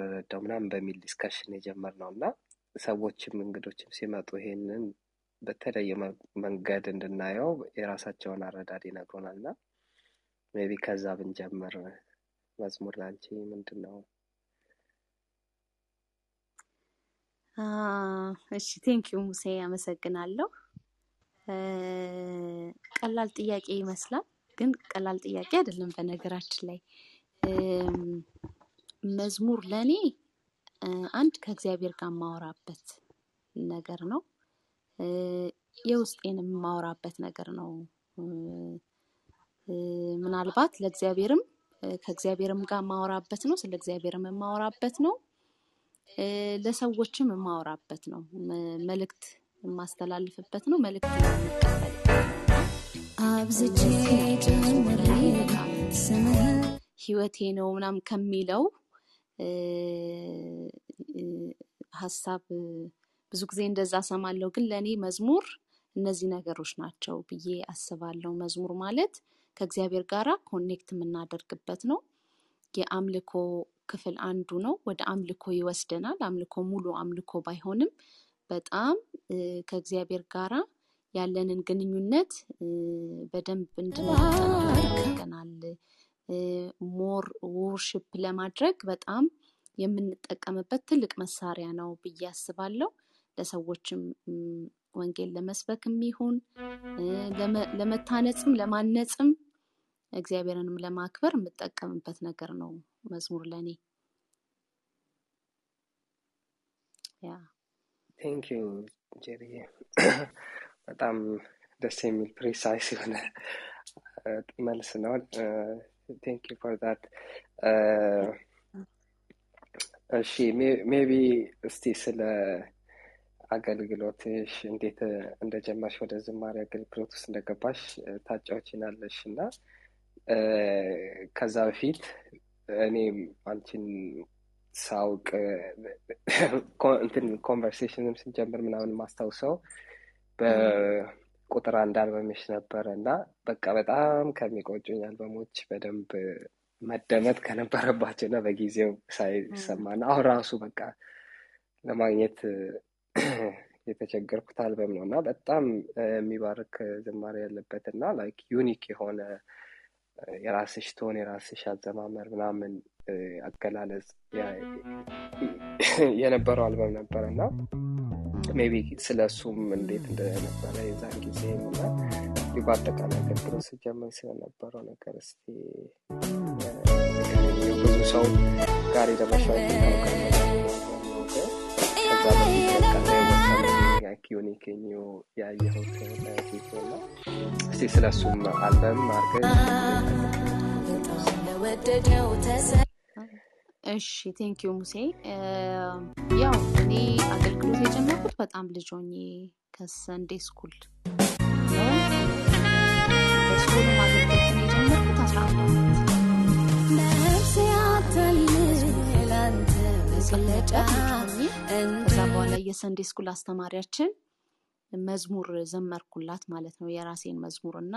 የምንረዳው ምናምን በሚል discussion የጀመርነው እና ሰዎችም እንግዶችም ሲመጡ ይሄንን በተለየ መንገድ እንድናየው የራሳቸውን አረዳድ ይነግሩናል እና maybe ከዛ ብንጀምር መዝሙር ላንቺ ምንድን ነው? እሺ thank you ሙሴ አመሰግናለሁ። ቀላል ጥያቄ ይመስላል፣ ግን ቀላል ጥያቄ አይደለም። በነገራችን ላይ መዝሙር ለእኔ አንድ ከእግዚአብሔር ጋር የማወራበት ነገር ነው። የውስጤን የማወራበት ነገር ነው። ምናልባት ለእግዚአብሔርም ከእግዚአብሔርም ጋር የማወራበት ነው። ስለ እግዚአብሔርም የማወራበት ነው። ለሰዎችም የማወራበት ነው። መልእክት የማስተላልፍበት ነው። መልእክት አብዝቼ ስምህ ህይወቴ ነው ምናምን ከሚለው ሀሳብ ብዙ ጊዜ እንደዛ ሰማለሁ። ግን ለእኔ መዝሙር እነዚህ ነገሮች ናቸው ብዬ አስባለሁ። መዝሙር ማለት ከእግዚአብሔር ጋራ ኮኔክት የምናደርግበት ነው። የአምልኮ ክፍል አንዱ ነው። ወደ አምልኮ ይወስደናል። አምልኮ ሙሉ አምልኮ ባይሆንም በጣም ከእግዚአብሔር ጋራ ያለንን ግንኙነት በደንብ እንድናጠናክር ያደርገናል። more worship ለማድረግ በጣም የምንጠቀምበት ትልቅ መሳሪያ ነው ብዬ አስባለሁ። ለሰዎችም ወንጌል ለመስበክም ይሁን ለመታነጽም ለማነጽም እግዚአብሔርንም ለማክበር የምጠቀምበት ነገር ነው መዝሙር ለእኔ። Yeah thank you ጄሪዬ። በጣም ደስ የሚል precise የሆነ መልስ ነው። Thank you for that። እሺ maybe እስቲ ስለ አገልግሎትሽ እንዴት እንደጀመርሽ ወደ ዝማሬ አገልግሎት ውስጥ እንደገባሽ ታጫውችናለሽ እና ከዛ በፊት እኔም አንቺን ሳውቅ እንትን conversation ም ስንጀምር ምናምን ማስታውሰው በቁጥር አንድ አልበምሽ ነበረ እና በቃ በጣም ከሚቆጩኝ አልበሞች በደንብ መደመጥ ከነበረባቸው እና በጊዜው ሳይሰማና አሁን ራሱ በቃ ለማግኘት የተቸገርኩት አልበም ነው እና በጣም የሚባርክ ዝማሬ ያለበት እና like unique የሆነ የራስሽ tone የራስሽ አዘማመር ምናምን አገላለጽ የነበረው አልበም ነበረ እና maybe ስለ እሱም እንዴት እንደነበረ የዛን ጊዜ እና በአጠቃላይ አገልግሎት ስጀምር ስለነበረው ነገር እስቲ ብዙ ሰው ጋር የደረሻው unique ያየሁት እስቲ ስለ እሱም አልበም ተሰ እሺ thank you ሙሴ። ያው እኔ አገልግሎት የጀመርኩት በጣም ልጅ ሆኜ ከ Sunday school ከዛ በኋላ የ Sunday school አስተማሪያችን መዝሙር ዘመርኩላት ማለት ነው። የራሴን መዝሙር እና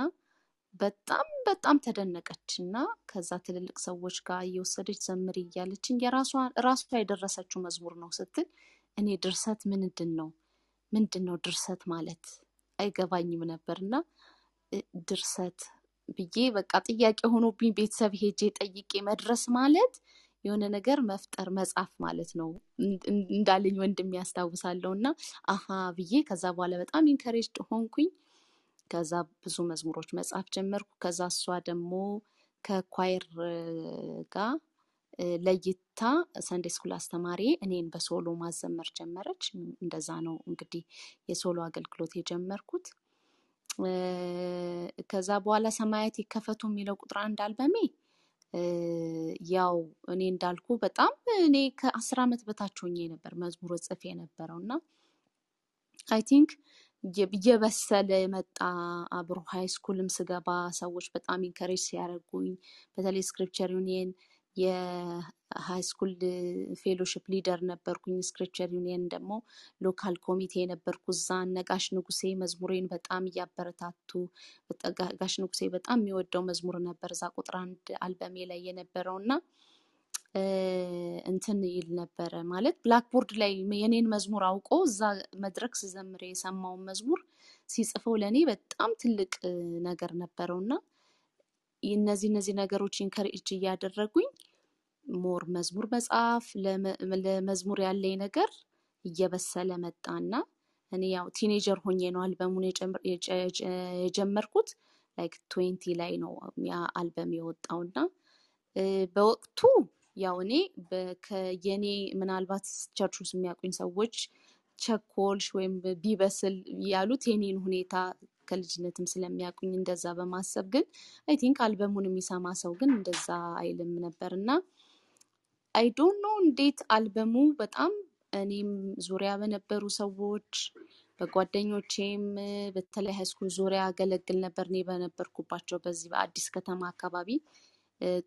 በጣም በጣም ተደነቀች እና ከዛ ትልልቅ ሰዎች ጋር እየወሰደች ዘምር እያለችኝ የራሷ ራሷ የደረሰችው መዝሙር ነው ስትል እኔ ድርሰት ምንድን ነው? ምንድን ነው ድርሰት ማለት? አይገባኝም ነበር። እና ድርሰት ብዬ በቃ ጥያቄ ሆኖብኝ ቤተሰብ ሄጄ ጠይቄ መድረስ ማለት የሆነ ነገር መፍጠር መጻፍ ማለት ነው። እንዳለኝ ወንድም ያስታውሳለሁ እና አሀ ብዬ ከዛ በኋላ በጣም encouraged ሆንኩኝ። ከዛ ብዙ መዝሙሮች መጻፍ ጀመርኩ። ከዛ እሷ ደግሞ ከ choir ጋር ለይታ Sunday school አስተማሪ እኔን በ solo ማዘመር ጀመረች። እንደዛ ነው እንግዲህ የ solo አገልግሎት የጀመርኩት ከዛ በኋላ ሰማያት ይከፈቱ የሚለው ቁጥር አንድ አልበሜ ያው እኔ እንዳልኩ በጣም እኔ ከአስር ዓመት በታች ሆኜ ነበር መዝሙር ጽፍ የነበረው እና I think እየበሰለ የመጣ አብሮ high school ም ስገባ ሰዎች በጣም encourage ሲያደርጉኝ በተለይ ስክሪፕቸር ዩኒየን የ high school fellowship leader ነበርኩኝ። ስክሪፕቸር ዩኒየን ደግሞ local ኮሚቴ ነበርኩ። እዛ ነጋሽ ንጉሴ መዝሙሬን በጣም እያበረታቱ ጋሽ ንጉሴ በጣም የሚወደው መዝሙር ነበር እዛ ቁጥር አንድ አልበሜ ላይ የነበረው እና እንትን ይል ነበረ ማለት blackboard ላይ የኔን መዝሙር አውቆ እዛ መድረክ ስዘምር የሰማውን መዝሙር ሲጽፈው ለእኔ በጣም ትልቅ ነገር ነበረው እና እነዚህ እነዚህ ነገሮች encourage እያደረጉኝ more መዝሙር መጻፍ ለመ- ለመዝሙር ያለኝ ነገር እየበሰለ መጣና እኔ ያው teenager ሆኜ ነው አልበሙን የጀመርኩት። like twenty ላይ ነው ያ አልበም የወጣውና በወቅቱ ያው እኔ ከየኔ ምናልባት church ውስጥ የሚያውቁኝ ሰዎች ቸኮልሽ ወይም ቢበስል ያሉት የኔን ሁኔታ ከልጅነትም ስለሚያውቁኝ እንደዛ በማሰብ ግን I think አልበሙን የሚሰማ ሰው ግን እንደዛ አይልም ነበር እና I don't know እንዴት አልበሙ በጣም እኔም ዙሪያ በነበሩ ሰዎች በጓደኞቼም በተለይ ሃይስኩል ዙሪያ አገለግል ነበር። እኔ በነበርኩባቸው በዚህ በአዲስ ከተማ አካባቢ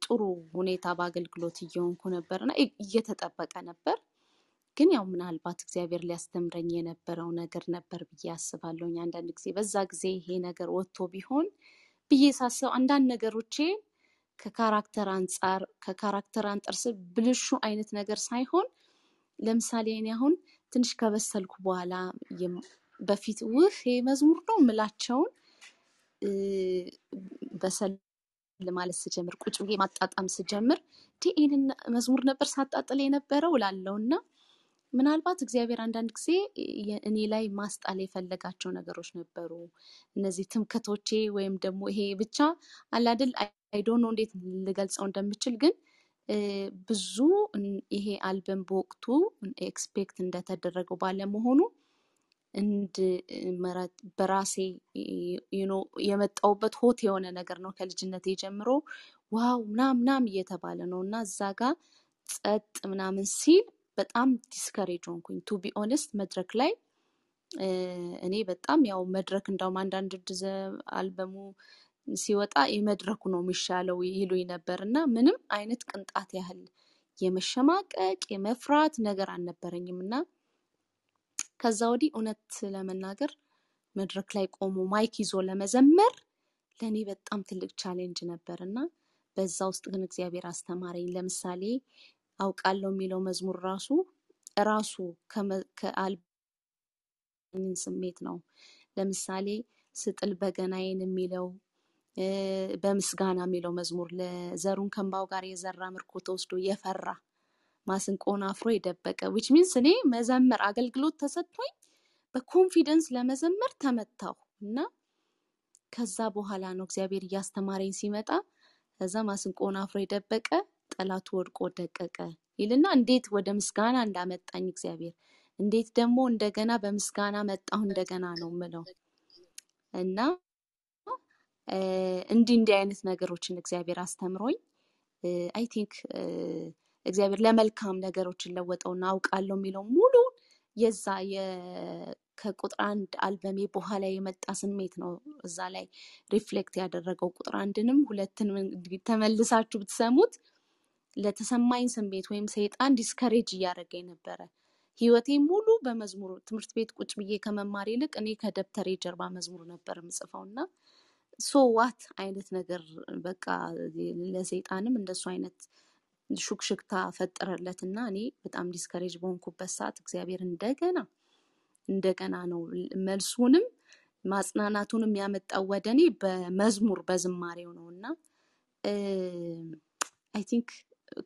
ጥሩ ሁኔታ በአገልግሎት እየሆንኩ ነበር እና እየተጠበቀ ነበር። ግን ያው ምናልባት እግዚአብሔር ሊያስተምረኝ የነበረው ነገር ነበር ብዬ አስባለሁኝ። አንዳንድ ጊዜ በዛ ጊዜ ይሄ ነገር ወጥቶ ቢሆን ብዬ ሳስብ አንዳንድ ነገሮቼ ከካራክተር አንጻር ከካራክተር አንጻር ስል ብልሹ አይነት ነገር ሳይሆን ለምሳሌ እኔ አሁን ትንሽ ከበሰልኩ በኋላ በፊት ውህ መዝሙር ነው የምላቸውን እ፣ በሰል ማለት ስጀምር ቁጭ ብዬ ማጣጣም ስጀምር ይህንን መዝሙር ነበር ሳጣጥል የነበረው እላለሁ እና ምናልባት እግዚአብሔር አንዳንድ ጊዜ እኔ ላይ ማስጣል የፈለጋቸው ነገሮች ነበሩ። እነዚህ ትምክህቶቼ ወይም ደግሞ ይሄ ብቻ አላድል አይዶኖ እንዴት ልገልጸው እንደምችል ግን ብዙ ይሄ አልበም በወቅቱ ኤክስፔክት እንደተደረገው ባለመሆኑ እንድ በራሴ የመጣውበት ሆት የሆነ ነገር ነው። ከልጅነቴ ጀምሮ ዋው ምናም ምናም እየተባለ ነው እና እዛ ጋር ጸጥ ምናምን ሲል በጣም ዲስከሬጅ ሆንኩኝ። ቱ ቢ ኦነስት መድረክ ላይ እኔ በጣም ያው መድረክ እንዳውም አንዳንድ አልበሙ ሲወጣ የመድረኩ ነው የሚሻለው ይሉኝ ነበር እና ምንም አይነት ቅንጣት ያህል የመሸማቀቅ የመፍራት ነገር አልነበረኝም እና ከዛ ወዲህ እውነት ለመናገር መድረክ ላይ ቆሞ mic ይዞ ለመዘመር ለእኔ በጣም ትልቅ challenge ነበር እና በዛ ውስጥ ግን እግዚአብሔር አስተማረኝ። ለምሳሌ አውቃለሁ የሚለው መዝሙር ራሱ ራሱ ከአልበኝን ስሜት ነው። ለምሳሌ ስጥል በገናዬን የሚለው በምስጋና የሚለው መዝሙር ለዘሩን ከእንባው ጋር የዘራ ምርኮ ተወስዶ የፈራ ማስንቆን አፍሮ የደበቀ ዊች ሚንስ እኔ መዘመር አገልግሎት ተሰጥቶኝ በኮንፊደንስ ለመዘመር ተመታሁ እና ከዛ በኋላ ነው እግዚአብሔር እያስተማረኝ ሲመጣ ከዛ ማስንቆን አፍሮ የደበቀ ጠላቱ ወድቆ ደቀቀ ይልና እንዴት ወደ ምስጋና እንዳመጣኝ እግዚአብሔር እንዴት ደግሞ እንደገና በምስጋና መጣሁ እንደገና ነው ምለው እና እንዲህ እንዲህ አይነት ነገሮችን እግዚአብሔር አስተምሮኝ I think እግዚአብሔር ለመልካም ነገሮችን ለወጠውና አውቃለሁ የሚለው ሙሉ የዛ ከቁጥር አንድ አልበሜ በኋላ የመጣ ስሜት ነው እዛ ላይ reflect ያደረገው። ቁጥር አንድንም እንግዲህ ተመልሳችሁ ብትሰሙት ለተሰማኝ ስሜት ወይም ሰይጣን discourage እያደረገኝ ነበረ። ህይወቴ ሙሉ በመዝሙር ትምህርት ቤት ቁጭ ብዬ ከመማር ይልቅ እኔ ከደብተሬ ጀርባ መዝሙር ነበር የምጽፈው። እና so what አይነት ነገር በቃ ለሰይጣንም እንደሱ አይነት ሹክሽክታ ፈጠረለት። እና እኔ በጣም discourage በሆንኩበት ሰዓት እግዚአብሔር እንደገና እንደገና ነው መልሱንም ማጽናናቱንም ያመጣው ወደ እኔ በመዝሙር በዝማሬው ነው። እና I think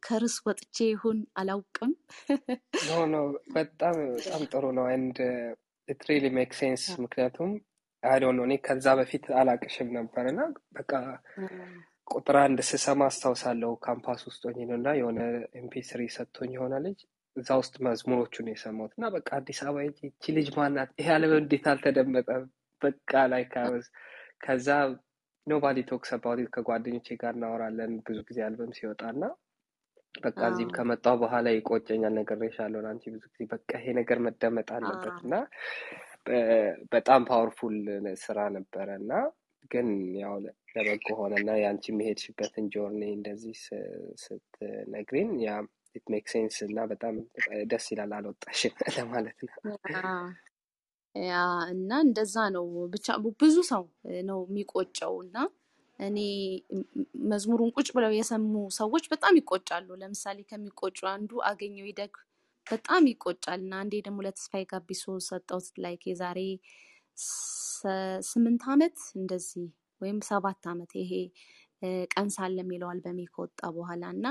ከርዕስ ወጥቼ ይሁን አላውቅም። no no በጣም በጣም ጥሩ ነው። and it really make sense ምክንያቱም I don't know እኔ ከዛ በፊት አላቅሽም ነበር እና በቃ ቁጥር አንድ ስሰማ አስታውሳለሁ ካምፓስ ውስጥ ሆኜ ነው እና የሆነ MP3 ሰጥቶኝ የሆነ ልጅ እዛ ውስጥ መዝሙሮቹን የሰማሁት እና በቃ አዲስ አበባ ይቺ ልጅ ማናት? ይሄ አልበም እንዴት አልተደመጠም? በቃ like ከዛ nobody talks about ከጓደኞቼ ጋር እናወራለን። ብዙ ጊዜ አልበም ሲወጣ እና በቃ እዚህም ከመጣሁ በኋላ ይቆጨኛል ነግሬሻለሁ አንቺ ብዙ ጊዜ በቃ ይሄ ነገር መደመጥ አለበት እና በጣም powerful ስራ ነበረ እና ግን ያው ለበጎ ሆነ እና የአንቺ የሚሄድሽበትን journey እንደዚህ ስትነግሪን yeah it make sense እና በጣም ደስ ይላል አልወጣሽም ለማለት ነው። yeah እና እንደዛ ነው። ብቻ ብዙ ሰው ነው የሚቆጨው እና እኔ መዝሙሩን ቁጭ ብለው የሰሙ ሰዎች በጣም ይቆጫሉ። ለምሳሌ ከሚቆጩ አንዱ አገኘው ይደግ በጣም ይቆጫል እና አንዴ ደግሞ ለተስፋዬ ጋቢሶ ሰጠሁት like የዛሬ ስምንት ዓመት እንደዚህ ወይም ሰባት ዓመት ይሄ ቀን ሳለ የሚለው አልበሜ ከወጣ በኋላ እና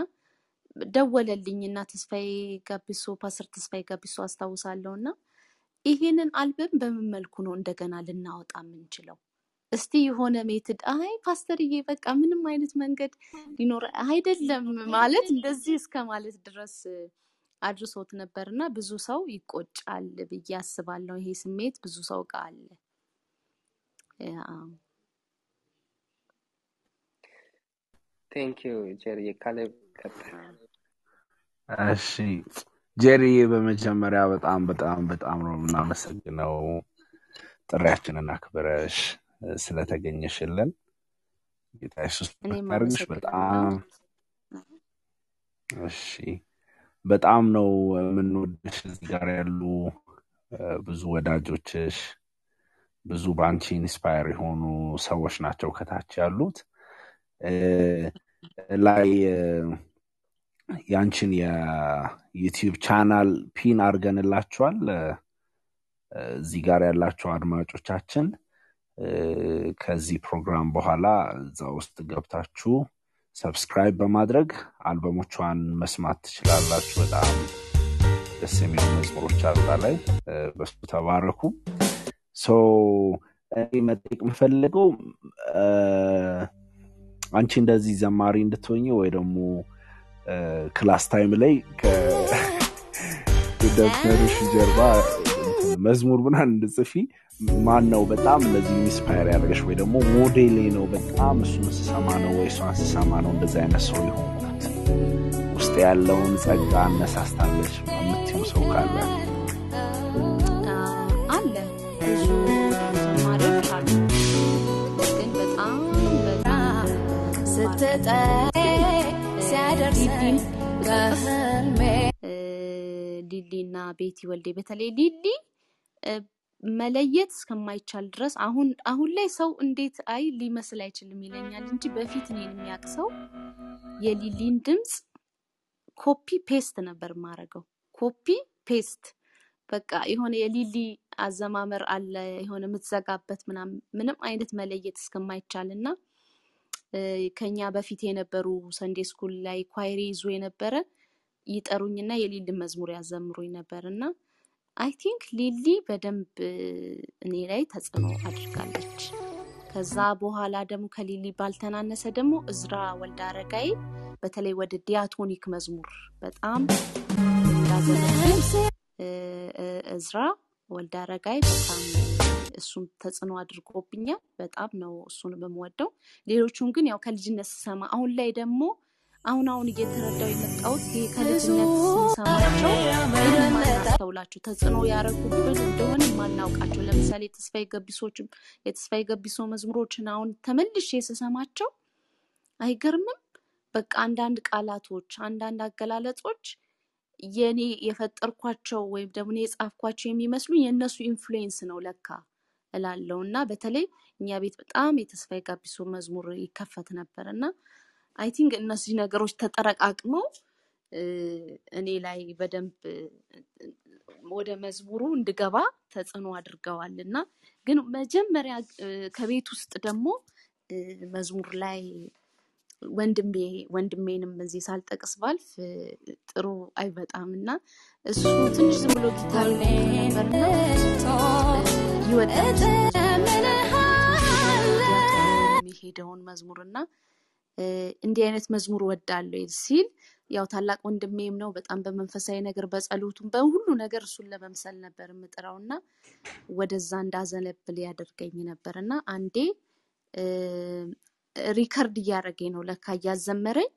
ደወለልኝ እና ተስፋዬ ጋቢሶ ፓስተር ተስፋዬ ጋቢሶ አስታውሳለሁ እና ይሄንን አልበም በምን መልኩ ነው እንደገና ልናወጣ የምንችለው? እስቲ የሆነ method አይ ፓስተርዬ በቃ ምንም አይነት መንገድ ሊኖር አይደለም ማለት እንደዚህ እስከ ማለት ድረስ አድርሶት ነበር እና ብዙ ሰው ይቆጫል ብዬ አስባለሁ። ይሄ ስሜት ብዙ ሰው ጋር አለ። ጀሪ ካሌብ እሺ። ጄሪ፣ በመጀመሪያ በጣም በጣም በጣም ነው የምናመሰግነው። ጥሪያችንን አክብረሽ ስለተገኘሽልን ጌታ ኢየሱስ አመሰግናለሁ። በጣም እሺ፣ በጣም ነው የምንወድሽ። እዚህ ጋር ያሉ ብዙ ወዳጆችሽ፣ ብዙ በአንቺ inspire የሆኑ ሰዎች ናቸው ከታች ያሉት ላይ ያንቺን የዩቲዩብ channel pin አድርገንላችኋል። እዚህ ጋር ያላችሁ አድማጮቻችን ከዚህ ፕሮግራም በኋላ እዛ ውስጥ ገብታችሁ subscribe በማድረግ አልበሞቿን መስማት ትችላላችሁ። በጣም ደስ የሚሉ መዝሙሮች አሉ እዛ ላይ በሱ ተባረኩ። መጠየቅ የምፈልገው አንቺ እንደዚህ ዘማሪ እንድትሆኝ ወይ ደግሞ class time ላይ ከደብተርሽ ጀርባ መዝሙር ምናምን እንድትጽፊ ማን ነው በጣም እንደዚህ inspire ያደረገሽ ወይ ደግሞ ሞዴሌ ነው? በጣም እሱን ስሰማ ነው ወይ እሷን ስሰማ ነው እንደዚህ አይነት ሰው የሆንኩት? ውስጥ ያለውን ጸጋ አነሳስታለች የምትይው ሰው ካለ። አለ። ብዙ አሉ፣ ግን በጣም በጣም ሲያደርሰኝ እና ቤቲ ወልዴ በተለይ ሊሊ እ፣ መለየት እስከማይቻል ድረስ አሁን አሁን ላይ ሰው እንዴት አይ ሊመስል አይችልም ይለኛል እንጂ በፊት እኔን የሚያውቅ ሰው የሊሊን ድምፅ copy paste ነበር የማደርገው። copy paste በቃ የሆነ የሊሊ አዘማመር አለ የሆነ የምትዘጋበት ምንም አይነት መለየት እስከማይቻል እና ከኛ በፊት የነበሩ Sunday school ላይ choir ይዞ የነበረ ይጠሩኝና የሊሊ መዝሙር ያዘምሩኝ ነበር እና I think ሊሊ በደንብ እኔ ላይ ተጽዕኖ አድርጋለች። ከዛ በኋላ ደግሞ ከሊሊ ባልተናነሰ ደግሞ እዝራ ወልደ አረጋይ በተለይ ወደ ዲያቶኒክ መዝሙር በጣም እንዳዘነብል እ፣ እ፣ እዝራ ወልደ አረጋይ በጣም እሱም ተጽዕኖ አድርጎብኛል። በጣም ነው እሱን በምወደው። ሌሎቹን ግን ያው ከልጅነት ስሰማ አሁን ላይ ደግሞ አሁን አሁን እየተረዳው የመጣሁት ይሄ ከልጅነት ስንሰማቸው ተጽዕኖ ያደረጉብን እንደሆነ ማናውቃቸው ለምሳሌ የተስፋዬ ገቢሶችም የተስፋዬ ጋቢሶ መዝሙሮችን አሁን ተመልሼ ስሰማቸው አይገርምም? በቃ አንዳንድ ቃላቶች፣ አንዳንድ አገላለጾች የኔ የፈጠርኳቸው ወይም ደግሞ የጻፍኳቸው የሚመስሉ የእነሱ influence ነው ለካ እላለሁ እና በተለይ እኛ ቤት በጣም የተስፋዬ ጋቢሶ መዝሙር ይከፈት ነበር እና I think እነዚህ ነገሮች ተጠረቃቅመው እኔ ላይ በደንብ ወደ መዝሙሩ እንድገባ ተጽዕኖ አድርገዋል እና ግን መጀመሪያ ከቤት ውስጥ ደግሞ መዝሙር ላይ ወንድሜ ወንድሜንም እዚህ ሳልጠቅስ ባልፍ ጥሩ አይበጣም እና እሱ ትንሽ ዝም ብሎ ጊታር ይወዳል የሚሄደውን መዝሙር እና እ፣ እንዲህ አይነት መዝሙር ወዳለሁ ሲል ያው ታላቅ ወንድሜም ነው። በጣም በመንፈሳዊ ነገር በጸሎቱም በሁሉ ነገር እሱን ለመምሰል ነበር የምጥረው እና ወደዛ እንዳዘነብል ያደርገኝ ነበር እና አንዴ record እያደረገኝ ነው ለካ እያዘመረኝ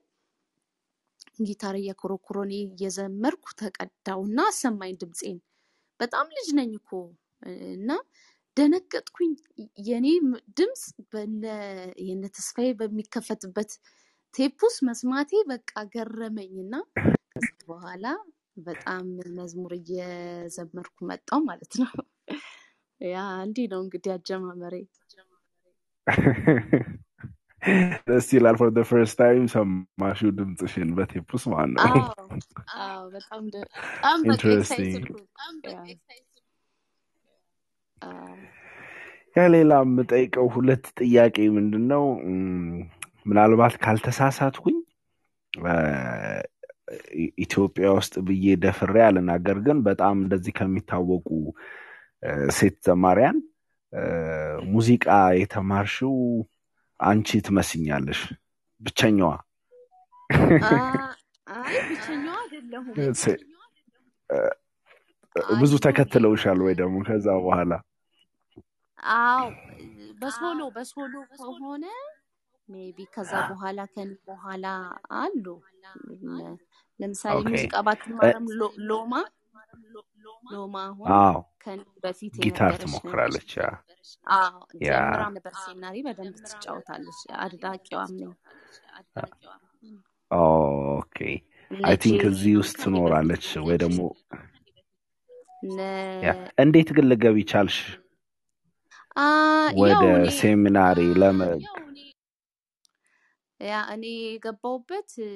ጊታር እየኮረኮረልኝ እየዘመርኩ ተቀዳው እና አሰማኝ ድምፄን። በጣም ልጅ ነኝ እኮ እና ደነገጥኩኝ። የኔ ድምፅ የነ ተስፋዬ በሚከፈትበት ውስጥ መስማቴ በቃ ገረመኝ እና በኋላ በጣም መዝሙር እየዘመርኩ መጣው ማለት ነው። ያ እንዲህ ነው እንግዲህ አጀማመሬ። ደስ ይላል። for first time ሰማሽው ድምፅሽን በቴፕ ውስጥ ማለት ነው። በጣም interesting። ከሌላ የምጠይቀው ሁለት ጥያቄ ምንድን ነው? ምናልባት ካልተሳሳትኩኝ ኢትዮጵያ ውስጥ ብዬ ደፍሬ አልናገር፣ ግን በጣም እንደዚህ ከሚታወቁ ሴት ዘማሪያን ሙዚቃ የተማርሽው አንቺ ትመስኛለሽ፣ ብቸኛዋ። ብዙ ተከትለውሻል ወይ ደግሞ ከዛ በኋላ አዎ በሶሎ በሶሎ ከሆነ ሜቢ ከዛ በኋላ ከኔ በኋላ አሉ። ለምሳሌ ኦኬ። ሙዚቃ ሎ- ሎማ ሎማ አሁን አዎ። ከኔ በፊት ጊታር ትሞክራለች። ያ። አዎ ያ። ጀምራ ነበር ሴናሪ በደንብ ትጫወታለች። አድናቂዋም ነኝ። ኦኬ። I think እዚህ ውስጥ ትኖራለች ወይ ደግሞ እነ yeah። እንዴት ግን ልትገቢ ቻልሽ ወደ ያው እኔ seminary ለመ yeah እኔ የገባሁበት እ፣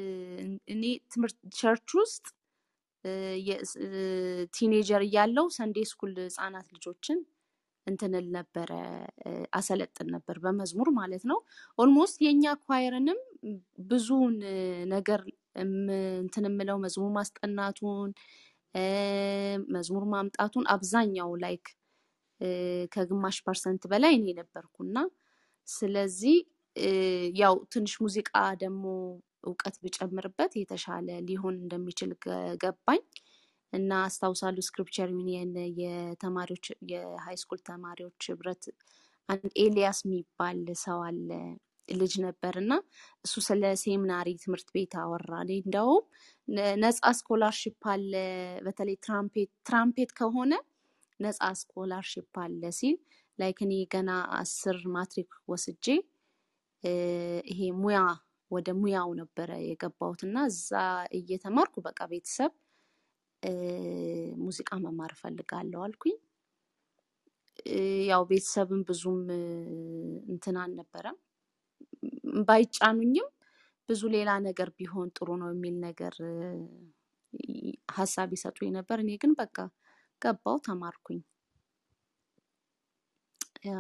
እኔ ትምህርት church ውስጥ teenager እያለው Sunday school ህጻናት ልጆችን እንትንል ነበረ አሰለጥን ነበር በመዝሙር ማለት ነው። almost የእኛ choir ንም ብዙውን ነገር እንትን የምለው መዝሙር ማስጠናቱን መዝሙር ማምጣቱን አብዛኛው like ከግማሽ percent በላይ እኔ ነበርኩና ስለዚህ ያው ትንሽ ሙዚቃ ደግሞ እውቀት ብጨምርበት የተሻለ ሊሆን እንደሚችል ገባኝ እና አስታውሳለሁ Scripture Union የተማሪዎች የ high school ተማሪዎች ህብረት አንድ ኤልያስ የሚባል ሰው አለ ልጅ ነበር እና እሱ ስለ seminary ትምህርት ቤት አወራ። እንደውም ነፃ scholarship አለ በተለይ ትራምፔት ከሆነ ነፃ scholarship አለ ሲል like እኔ ገና አስር ማትሪክ ወስጄ ይሄ ሙያ ወደ ሙያው ነበረ የገባሁት እና እዛ እየተማርኩ በቃ ቤተሰብ ሙዚቃ መማር እፈልጋለሁ አልኩኝ። ያው ቤተሰብን ብዙም እንትን አልነበረም ባይጫኑኝም ብዙ ሌላ ነገር ቢሆን ጥሩ ነው የሚል ነገር ሀሳብ ይሰጡኝ ነበር። እኔ ግን በቃ ገባው ተማርኩኝ። ያ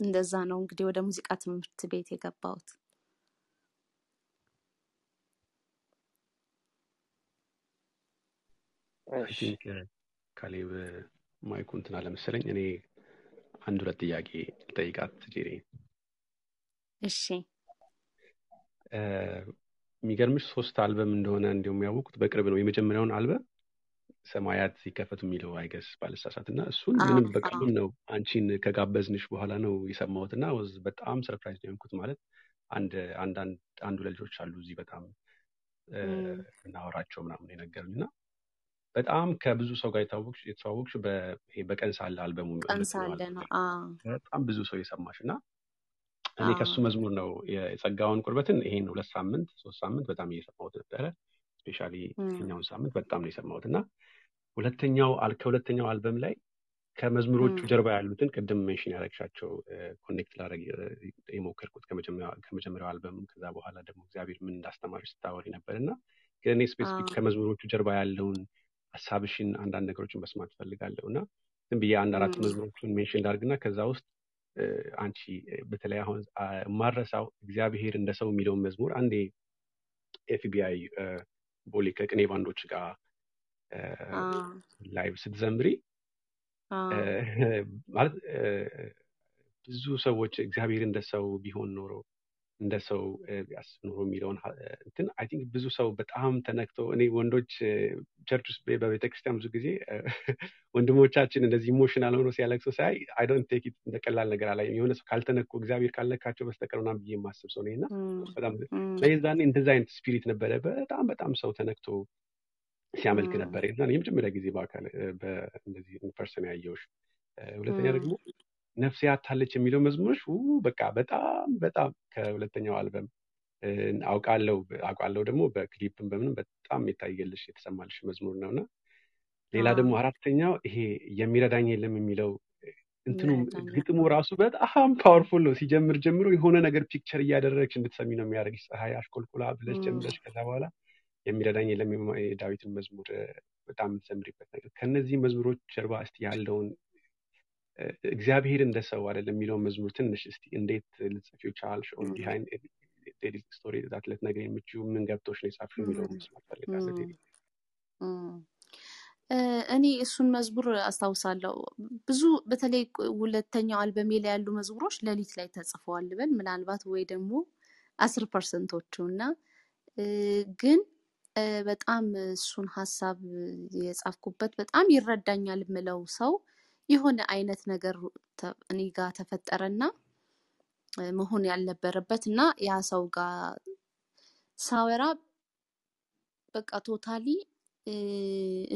እንደዛ ነው እንግዲህ ወደ ሙዚቃ ትምህርት ቤት የገባሁት። I እሺ think ካሌብ ማይኩ እንትን አለ መሰለኝ። እኔ አንድ ሁለት ጥያቄ ልጠይቃት ጄሪ። እሺ የሚገርምሽ ሶስት አልበም እንደሆነ እንዲሁም ያወቁት በቅርብ ነው። የመጀመሪያውን አልበም ሰማያት ሲከፈቱ የሚለው I guess ባልሳሳት እና እሱን ምንም አዎ በቅርብም ነው አንቺን ከጋበዝንሽ በኋላ ነው የሰማሁት እና በጣም surprise ነው የሆንኩት። ማለት አንድ አንዱ ልጆች አሉ እዚህ በጣም እናወራቸው ምናምን የነገሩኝ እና በጣም ከብዙ ሰው ጋር የተዋወቅሽ በቀን ሳለ አልበሙ በጣም ብዙ ሰው የሰማሽ እና እኔ ከሱ መዝሙር ነው የጸጋውን ቁርበትን ይሄን ሁለት ሳምንት ሶስት ሳምንት በጣም እየሰማሁት ነበረ። specially ይሄኛውን ሳምንት በጣም ነው የሰማሁት። እና ሁለተኛው ከሁለተኛው አልበም ላይ ከመዝሙሮቹ ጀርባ ያሉትን ቅድም mention ያደረግሻቸው connect ላደረግ የሞከርኩት ከመጀመሪያው አልበም ከዛ በኋላ ደግሞ እግዚአብሔር ምን እንዳስተማርሽ ስታወሪ ነበር። እና ግን እኔ specific ከመዝሙሮቹ ጀርባ ያለውን ሀሳብሽን አንዳንድ ነገሮችን መስማት ፈልጋለሁ እና ዝም ብዬ አንድ አራት እም፣ መዝሙሮቹን mention ላድርግና ከዛ ውስጥ አንቺ በተለይ አሁን ማረሳው እግዚአብሔር እንደ ሰው የሚለውን መዝሙር አንዴ ኤፍቢአይ ቦሌ ከቅኔ ባንዶች ጋር live ስትዘምሪ ማለት ብዙ ሰዎች እግዚአብሔር እንደ ሰው ቢሆን ኖሮ እንደ ሰው ቢያስብ ኖሮ የሚለውን እንትን I think ብዙ ሰው በጣም ተነክቶ እኔ ወንዶች church ውስጥ በቤተክርስቲያን ብዙ ጊዜ ወንድሞቻችን እንደዚህ emotional ሆኖ ሲያለቅሱ ሳይ I don't take it እንደ ቀላል ነገር አላየም። የሆነ ሰው ካልተነኩ እግዚአብሔር ካልነካቸው በስተቀር ምናምን ብዬ የማስብ ሰው ነኝ እና በጣም ለዛኔ እንደዛ አይነት spirit ነበረ። በጣም በጣም ሰው ተነክቶ ሲያመልክ ነበር። የዛኔ የመጀመሪያ ጊዜ በአካል እንደዚህ in person ያየሁሽ። እ፣ ሁለተኛ ደግሞ ነፍሴ አታለች የሚለው መዝሙርሽ ው በቃ በጣም በጣም ከሁለተኛው አልበም እ፣ አውቃለሁ አውቃለሁ ደግሞ በክሊፕም በምንም በጣም የታየልሽ የተሰማልሽ መዝሙር ነው። እና ሌላ ደግሞ አራተኛው ይሄ የሚረዳኝ የለም የሚለው እንትኑ ግጥሙ ራሱ በጣም powerful ነው። ሲጀምር ጀምሮ የሆነ ነገር picture እያደረግሽ እንድትሰሚ ነው የሚያደርግሽ። ፀሐይ አሽኮልኩላ ብለሽ ጀምረሽ ከዛ በኋላ የሚረዳኝ የለም የዳዊትን መዝሙር በጣም የምትዘምሪበት ነገር። ከነዚህ መዝሙሮች ጀርባ እስቲ ያለውን እግዚአብሔር እንደ ሰው አይደለም የሚለውን መዝሙር ትንሽ እስቲ እንዴት ልትጽፊው ቻልሽ? behind story that ልትነግሪኝ የምችይው ምን ገብቶሽ ነው የጻፍሽው የሚለውን መስማት ፈልጋለሁ። ቴዲ እኔ እሱን መዝሙር አስታውሳለሁ። ብዙ በተለይ ሁለተኛው አልበሜ ላይ ያሉ መዝሙሮች ሌሊት ላይ ተጽፈዋል ልበል ምናልባት ወይ ደግሞ አስር percent ኦቹ እና ግን በጣም እሱን ሀሳብ የጻፍኩበት በጣም ይረዳኛል የምለው ሰው የሆነ አይነት ነገር እኔ ጋር ተፈጠረና መሆን ያልነበረበት እና ያ ሰው ጋር ሳወራ በቃ totally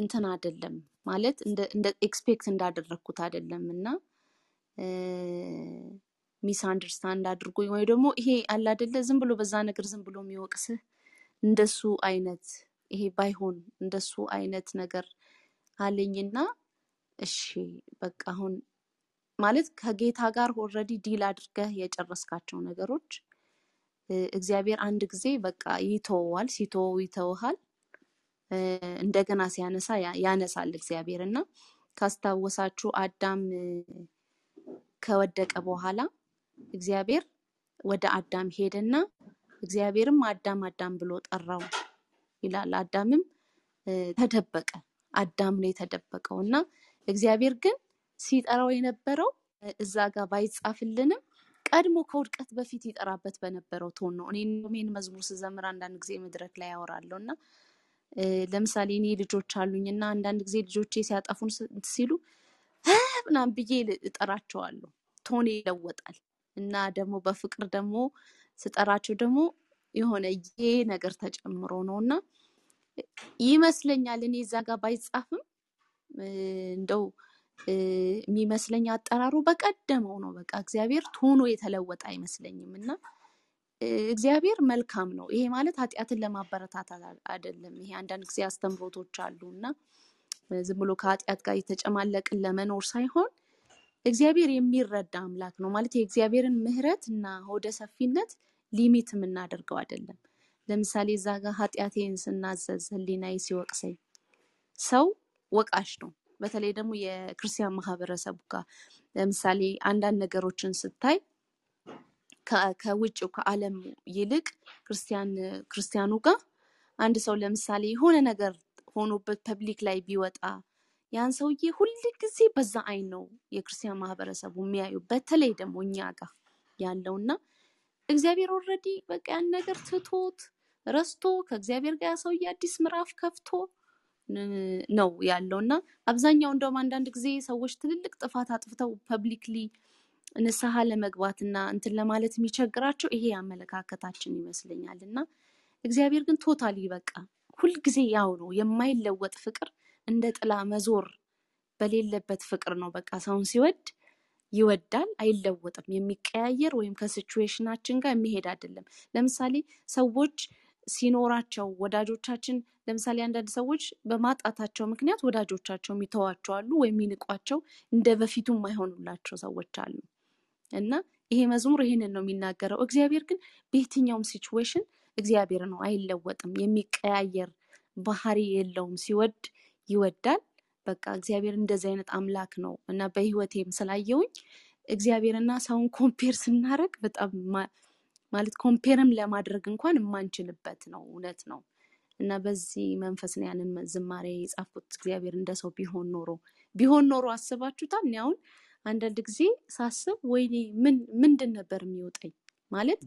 እንትን አይደለም ማለት እንደ expect እንዳደረግኩት አይደለም እና misunderstand አድርጎኝ ወይ ደግሞ ይሄ አለ አይደለ ዝም ብሎ በዛ ነገር ዝም ብሎ የሚወቅስህ እንደሱ አይነት ይሄ ባይሆን እንደሱ አይነት ነገር አለኝና እሺ በቃ አሁን ማለት ከጌታ ጋር already deal አድርገህ የጨረስካቸው ነገሮች እግዚአብሔር አንድ ጊዜ በቃ ይተወዋል። ሲተወው ይተውሃል። እንደገና ሲያነሳ ያነሳል እግዚአብሔር እና ካስታወሳችሁ አዳም ከወደቀ በኋላ እግዚአብሔር ወደ አዳም ሄደና እግዚአብሔርም አዳም አዳም ብሎ ጠራው ይላል። አዳምም ተደበቀ። አዳም ነው የተደበቀው እና እግዚአብሔር ግን ሲጠራው የነበረው እዛ ጋር ባይጻፍልንም ቀድሞ ከውድቀት በፊት ይጠራበት በነበረው ቶን ነው። እኔ እንደውም ይህን መዝሙር ስዘምር አንዳንድ ጊዜ መድረክ ላይ ያወራለሁ እና ለምሳሌ እኔ ልጆች አሉኝ እና አንዳንድ ጊዜ ልጆቼ ሲያጠፉን ሲሉ ምናምን ብዬ እጠራቸዋለሁ። ቶኔ ይለወጣል እና ደግሞ በፍቅር ደግሞ ስጠራቸው ደግሞ የሆነ ይሄ ነገር ተጨምሮ ነው እና ይመስለኛል እኔ እዛ ጋር ባይጻፍም እንደው የሚመስለኝ አጠራሩ በቀደመው ነው። በቃ እግዚአብሔር ቶኖ የተለወጠ አይመስለኝም እና እግዚአብሔር መልካም ነው። ይሄ ማለት ኃጢአትን ለማበረታታት አይደለም። ይሄ አንዳንድ ጊዜ አስተምሮቶች አሉ እና ዝም ብሎ ከኃጢአት ጋር የተጨማለቅን ለመኖር ሳይሆን እግዚአብሔር የሚረዳ አምላክ ነው ማለት የእግዚአብሔርን ምሕረት እና ሆደ ሰፊነት ሊሚት የምናደርገው አይደለም። ለምሳሌ እዛ ጋር ኃጢአቴን ስናዘዝ ህሊናዬ ሲወቅሰኝ ሰው ወቃሽ ነው። በተለይ ደግሞ የክርስቲያን ማህበረሰቡ ጋር ለምሳሌ አንዳንድ ነገሮችን ስታይ ከውጭው ከዓለም ይልቅ ክርስቲያን ክርስቲያኑ ጋር አንድ ሰው ለምሳሌ የሆነ ነገር ሆኖበት public ላይ ቢወጣ ያን ሰውዬ ሁል ጊዜ በዛ አይን ነው የክርስቲያን ማህበረሰቡ የሚያዩ። በተለይ ደግሞ እኛ ጋር ያለው እና እግዚአብሔር already በቃ ያን ነገር ትቶት ረስቶ ከእግዚአብሔር ጋር ሰውዬ አዲስ ምዕራፍ ከፍቶ ነው ያለው እና አብዛኛው እንደውም አንዳንድ ጊዜ ሰዎች ትልልቅ ጥፋት አጥፍተው publicly ንስሐ ለመግባት እና እንትን ለማለት የሚቸግራቸው ይሄ አመለካከታችን ይመስለኛል እና እግዚአብሔር ግን totally በቃ ሁልጊዜ ያው ነው የማይለወጥ ፍቅር እንደ ጥላ መዞር በሌለበት ፍቅር ነው። በቃ ሰውን ሲወድ ይወዳል፣ አይለወጥም። የሚቀያየር ወይም ከሲቹዌሽናችን ጋር የሚሄድ አይደለም። ለምሳሌ ሰዎች ሲኖራቸው ወዳጆቻችን ለምሳሌ አንዳንድ ሰዎች በማጣታቸው ምክንያት ወዳጆቻቸው የሚተዋቸው አሉ ወይም የሚንቋቸው እንደ በፊቱ የማይሆኑላቸው ሰዎች አሉ። እና ይሄ መዝሙር ይሄንን ነው የሚናገረው። እግዚአብሔር ግን በየትኛውም situation እግዚአብሔር ነው፣ አይለወጥም። የሚቀያየር ባህሪ የለውም። ሲወድ ይወዳል። በቃ እግዚአብሔር እንደዚህ አይነት አምላክ ነው እና በህይወቴም ስላየውኝ እግዚአብሔርና ሰውን compare ስናደርግ በጣም ማለት ኮምፔርም ለማድረግ እንኳን የማንችልበት ነው። እውነት ነው። እና በዚህ መንፈስ ነው ያንን ዝማሬ የጻፍኩት። እግዚአብሔር እንደ ሰው ቢሆን ኖሮ ቢሆን ኖሮ አስባችሁታል? እኔ አሁን አንዳንድ ጊዜ ሳስብ ወይኔ ምን ምንድን ነበር የሚወጠኝ ማለት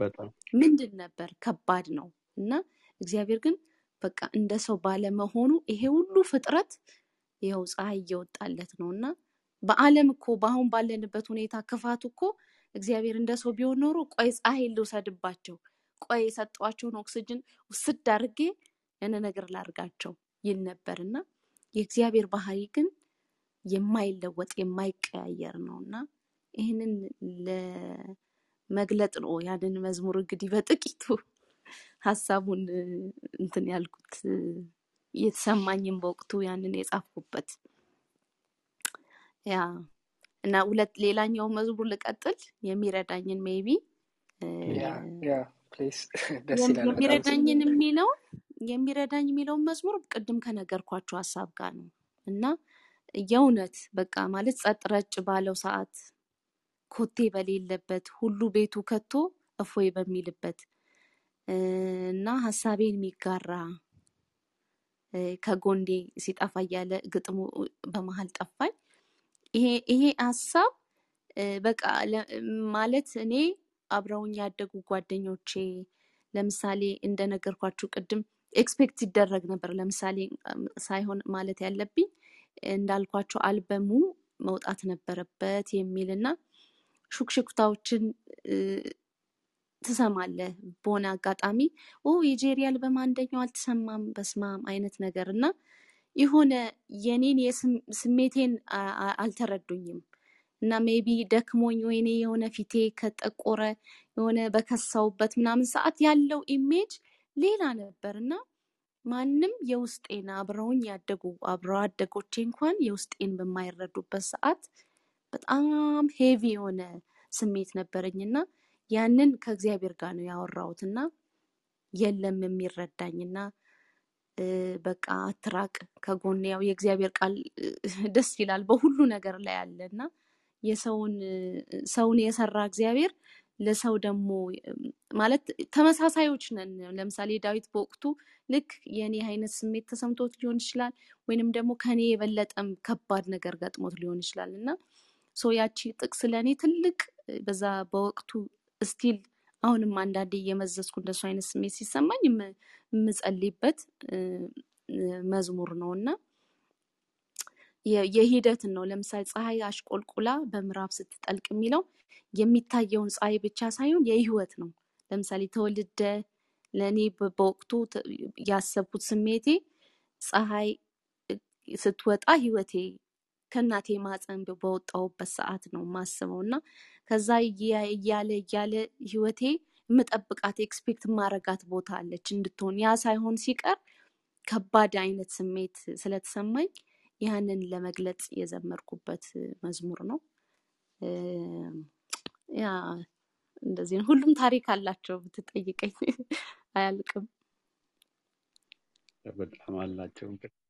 ምንድን ነበር ከባድ ነው። እና እግዚአብሔር ግን በቃ እንደ ሰው ባለመሆኑ ይሄ ሁሉ ፍጥረት ይኸው ፀሐይ እየወጣለት ነው እና በዓለም እኮ በአሁን ባለንበት ሁኔታ ክፋቱ እኮ እግዚአብሔር እንደ ሰው ቢሆን ኖሮ ቆይ ፀሐይ ልውሰድባቸው፣ ቆይ የሰጧቸውን ኦክስጅን ውስድ አድርጌ ያን ነገር ላርጋቸው ይል ነበር። እና የእግዚአብሔር ባህሪ ግን የማይለወጥ የማይቀያየር ነው። እና ይህንን ለመግለጥ ነው ያንን መዝሙር እንግዲህ በጥቂቱ ሀሳቡን እንትን ያልኩት የተሰማኝም በወቅቱ ያንን የጻፍኩበት። Yeah እና ሁለት ሌላኛው መዝሙር ልቀጥል የሚረዳኝን maybe የሚረዳኝን የሚለው የሚረዳኝ የሚለውን መዝሙር ቅድም ከነገርኳቸው ሀሳብ ጋር ነው እና የእውነት በቃ ማለት ጸጥ ረጭ ባለው ሰዓት ኮቴ በሌለበት ሁሉ ቤቱ ከቶ እፎይ በሚልበት እና ሀሳቤን የሚጋራ ከጎንዴ ሲጠፋ እያለ ግጥሙ በመሀል ጠፋኝ። ይሄ ሀሳብ በቃ ማለት እኔ አብረውኝ ያደጉ ጓደኞቼ ለምሳሌ እንደነገርኳችሁ ቅድም expect ይደረግ ነበር። ለምሳሌ ሳይሆን ማለት ያለብኝ እንዳልኳቸው አልበሙ መውጣት ነበረበት የሚል እና ሹክሹክታዎችን እ፣ ትሰማለህ በሆነ አጋጣሚ ኦ የጄሪ አልበም አንደኛው አልተሰማም በስመአብ አይነት ነገር እና የሆነ የኔን ስሜቴን አልተረዱኝም። እና maybe ደክሞኝ ወይኔ የሆነ ፊቴ ከጠቆረ የሆነ በከሳውበት ምናምን ሰዓት ያለው image ሌላ ነበር። እና ማንም የውስጤን አብረውኝ ያደጉ አብረው አደጎቼ እንኳን የውስጤን በማይረዱበት ሰዓት በጣም ሄቪ የሆነ ስሜት ነበረኝ። እና ያንን ከእግዚአብሔር ጋር ነው ያወራሁት። እና የለም የሚረዳኝና እ፣ በቃ አትራቅ ከጎኔ ያው የእግዚአብሔር ቃል ደስ ይላል በሁሉ ነገር ላይ አለ እና የሰውን ሰውን የሰራ እግዚአብሔር ለሰው ደግሞ ማለት ተመሳሳዮች ነን። ለምሳሌ ዳዊት በወቅቱ ልክ የኔ አይነት ስሜት ተሰምቶት ሊሆን ይችላል፣ ወይንም ደግሞ ከኔ የበለጠም ከባድ ነገር ገጥሞት ሊሆን ይችላል እና so ያቺ ጥቅስ ለእኔ ትልቅ በዛ በወቅቱ still አሁንም አንዳንዴ እየመዘዝኩ እንደሱ አይነት ስሜት ሲሰማኝ የም- የምጸልይበት መዝሙር ነው እና የሂደትን ነው። ለምሳሌ ፀሐይ አሽቆልቁላ በምዕራብ ስትጠልቅ የሚለው የሚታየውን ፀሐይ ብቻ ሳይሆን የህይወት ነው። ለምሳሌ ተወልደ ለእኔ በወቅቱ ያሰብኩት ስሜቴ ፀሐይ ስትወጣ ህይወቴ ከእናቴ ማህፀን በ- በወጣሁበት ሰዓት ነው ማስበው እና ከዛ እያ- እያለ እያለ ህይወቴ የምጠብቃት expect ማረጋት ቦታ አለች እንድትሆን ያ ሳይሆን ሲቀር ከባድ አይነት ስሜት ስለተሰማኝ ያንን ለመግለጽ የዘመርኩበት መዝሙር ነው። ያ እንደዚህ ነው። ሁሉም ታሪክ አላቸው ብትጠይቀኝ አያልቅም። በጣም አላቸው።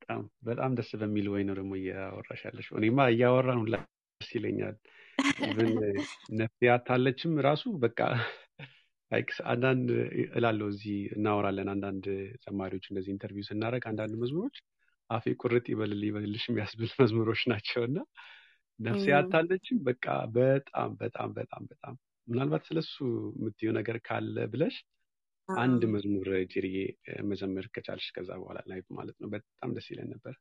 በጣም በጣም ደስ በሚል ወይ ነው ደግሞ እያወራሽ እኔማ እያወራን ሁላ ደስ ይለኛል። even ነፍሴ አታለችም ራሱ በቃ አንዳንድ እላለሁ እዚህ እናወራለን። አንዳንድ ዘማሪዎች እንደዚህ interview ስናደርግ አንዳንድ መዝሙሮች አፌ ቁርጥ ይበልል ይበልልሽ የሚያስብል መዝሙሮች ናቸው እና ነፍሴ አታለችም በቃ በጣም በጣም በጣም በጣም ምናልባት ስለሱ የምትየው ነገር ካለ ብለሽ አንድ መዝሙር ጅርዬ መዘመር ከቻልሽ ከዛ በኋላ ላይ ማለት ነው በጣም ደስ ይለን ነበር።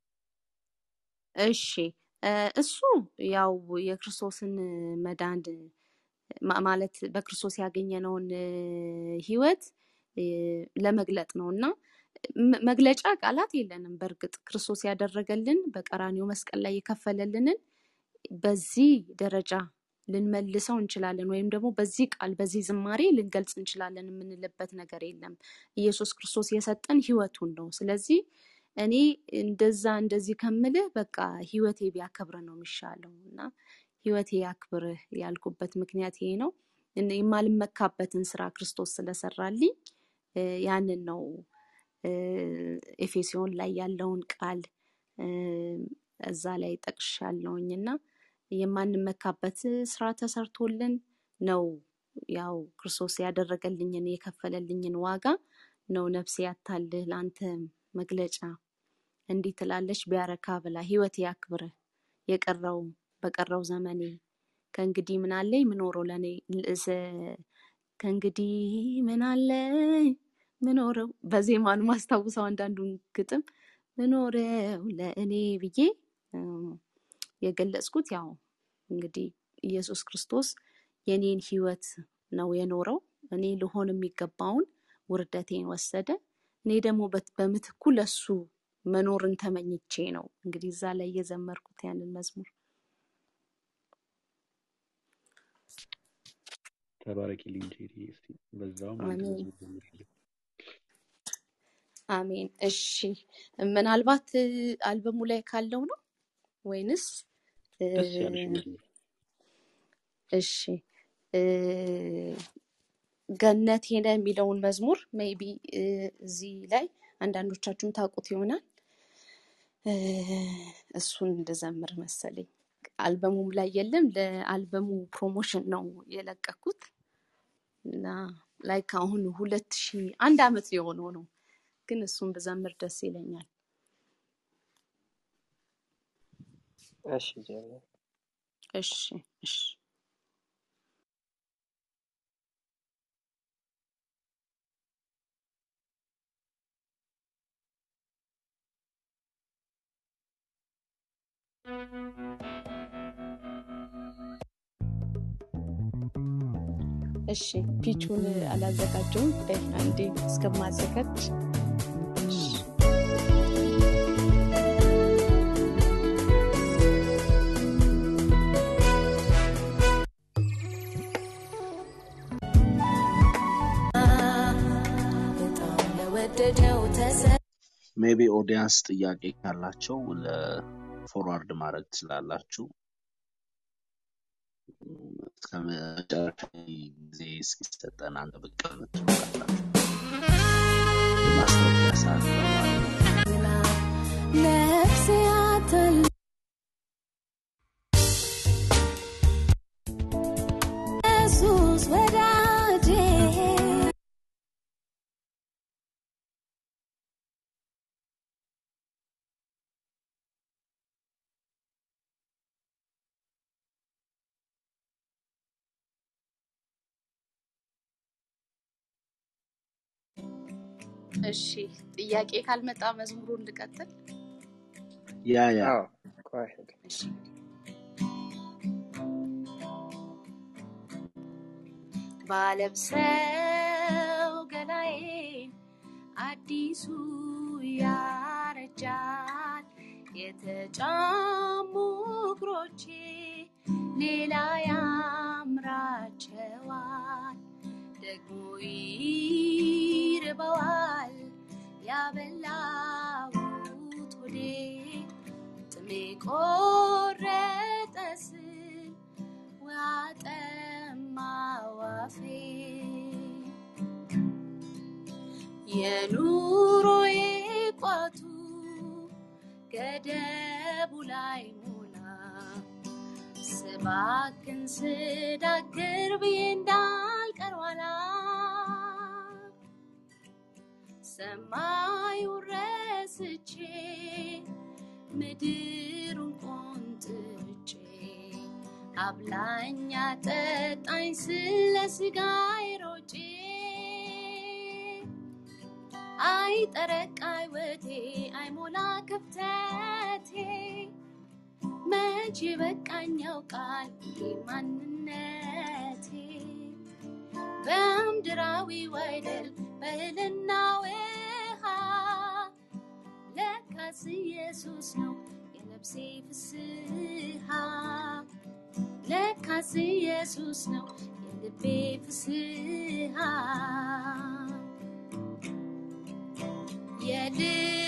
እሺ እሱ ያው የክርስቶስን መዳን ማለት በክርስቶስ ያገኘነውን ህይወት ለመግለጥ ነው እና መግለጫ ቃላት የለንም። በእርግጥ ክርስቶስ ያደረገልን በቀራንዮ መስቀል ላይ የከፈለልንን በዚህ ደረጃ ልንመልሰው እንችላለን ወይም ደግሞ በዚህ ቃል በዚህ ዝማሬ ልንገልጽ እንችላለን የምንልበት ነገር የለም። ኢየሱስ ክርስቶስ የሰጠን ህይወቱን ነው። ስለዚህ እኔ እንደዛ እንደዚህ ከምልህ በቃ ህይወቴ ቢያከብር ነው የሚሻለው እና ህይወቴ ያክብርህ ያልኩበት ምክንያት ይሄ ነው። የማልመካበትን ስራ ክርስቶስ ስለሰራልኝ ያንን ነው ኤፌሶን ላይ ያለውን ቃል እዛ ላይ ጠቅሻለሁኝ እና የማንመካበት ስራ ተሰርቶልን ነው ያው ክርስቶስ ያደረገልኝን የከፈለልኝን ዋጋ ነው ነፍሴ ያታልህ ለአንተ መግለጫ። እንዲህ ትላለች ቢያረካ ብላ ህይወት ያክብርህ የቀረው በቀረው ዘመኔ። ከእንግዲህ ምን ምኖረው ለእኔ ከእንግዲህ ምን ምኖረው በዜማኑ ማስታውሰው አንዳንዱን ግጥም። ምኖረው ለእኔ ብዬ የገለጽኩት ያው እንግዲህ ኢየሱስ ክርስቶስ የኔን ህይወት ነው የኖረው። እኔ ልሆን የሚገባውን ውርደቴን ወሰደ። እኔ ደግሞ በምትኩ ለሱ መኖርን ተመኝቼ ነው እንግዲህ እዛ ላይ የዘመርኩት ያንን መዝሙር። ተባረኪልኝ ጄሪ። አሜን እሺ ምናልባት አልበሙ ላይ ካለው ነው ወይንስ እሺ ገነት ሄደ የሚለውን መዝሙር maybe እዚህ ላይ አንዳንዶቻችሁም ታውቁት ይሆናል። እሱን ልዘምር መሰለኝ። አልበሙም ላይ የለም። ለአልበሙ promotion ነው የለቀኩት እና like አሁን ሁለት ሺህ አንድ አመት ሊሆነው ነው፣ ግን እሱን ብዘምር ደስ ይለኛል። እሺ እሺ እሺ። እሺ ፒቹን አላዘጋጀውም። አንዴ እስከማዘጋጅ maybe audience ጥያቄ ካላቸው ለ forward ማድረግ ትችላላችሁ። እስከ መጨረሻ ጊዜ እስኪሰጠን አንድ ብቅ ሰዓት ነው ማለት ነው። እሺ ጥያቄ ካልመጣ መዝሙሩን ልቀጥል። ያ ያ። ባለብሰው ገላዬን አዲሱ ያረጃል፣ የተጫሙ እግሮቼ ሌላ ያምራቸዋል፣ ደግሞ ይርበዋል ያበላሁት ሆዴ ጥሜ ቆረጠ ስል ውሃ ጠማው አፌ የኑሮዬ ቋቱ ገደቡ ላይ ሞላ ስባክን ስዳክር ብዬ እንዳልቀር ሰማዩን ረስቼ ምድሩን ቆንጥጬ አብላኛ ጠጣኝ ስለ ስጋዬ ሮጬ አይጠረቃ ሕይወቴ አይሞላ ክፍተቴ መቼ በቃኝ ያውቃል ይሄ ማንነቴ? በምድራዊ አይደል በእህልና ውሃ ለካስ ኢየሱስ ነው የነፍሴ ፍስሃ ለካስ ኢየሱስ ነው የልቤ ፍስሃ የልቤ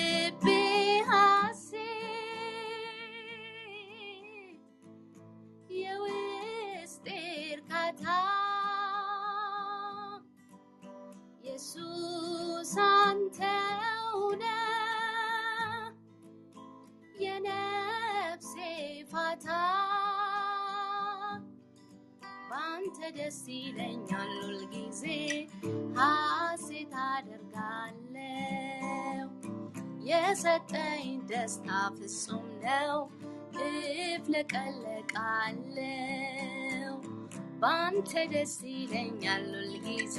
ደስ ይለኛል ሁልጊዜ ሐሴት አደርጋለሁ። የሰጠኝ ደስታ ፍጹም ነው እፍለቀለቃለሁ በአንተ ደስ ይለኛል ሁልጊዜ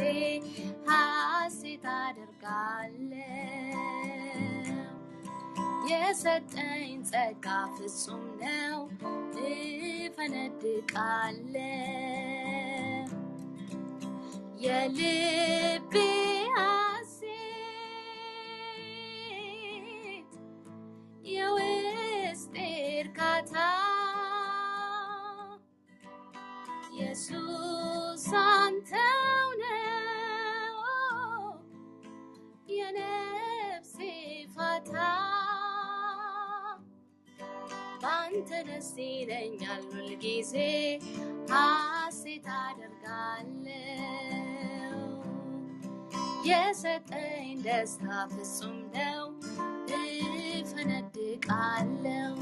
ሐሴት አደርጋለሁ። የሰጠኝ ጸጋ ፍጹም ነው እፈነድቃለሁ የልቤ ሐሴት የውስጤ እርካታ ኢየሱስ አንተው ነው የነፍሴ ፋታ በአንተ ደስ ይለኛል ሁልጊዜ ሐሴት አደርጋለሁ። የሰጠኝ ደስታ ፍጹም ነው፣ እፈነድቃለሁ።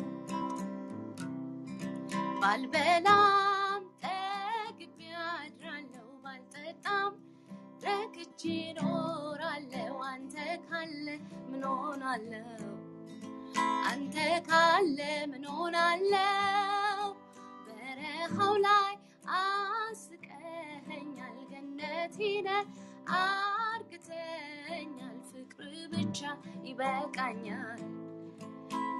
ባልበላም ጠግቤ አድራለሁ፣ ባልጠጣም ረክቼ እኖራለሁ። አንተ ካለ ምን ሆናለሁ? አንተ ካለ ምን ሆናለሁ? በረሃው ላይ አስቀኸኛል፣ ገነቴ አርግተኛል። ፍቅር ብቻ ይበቃኛል፣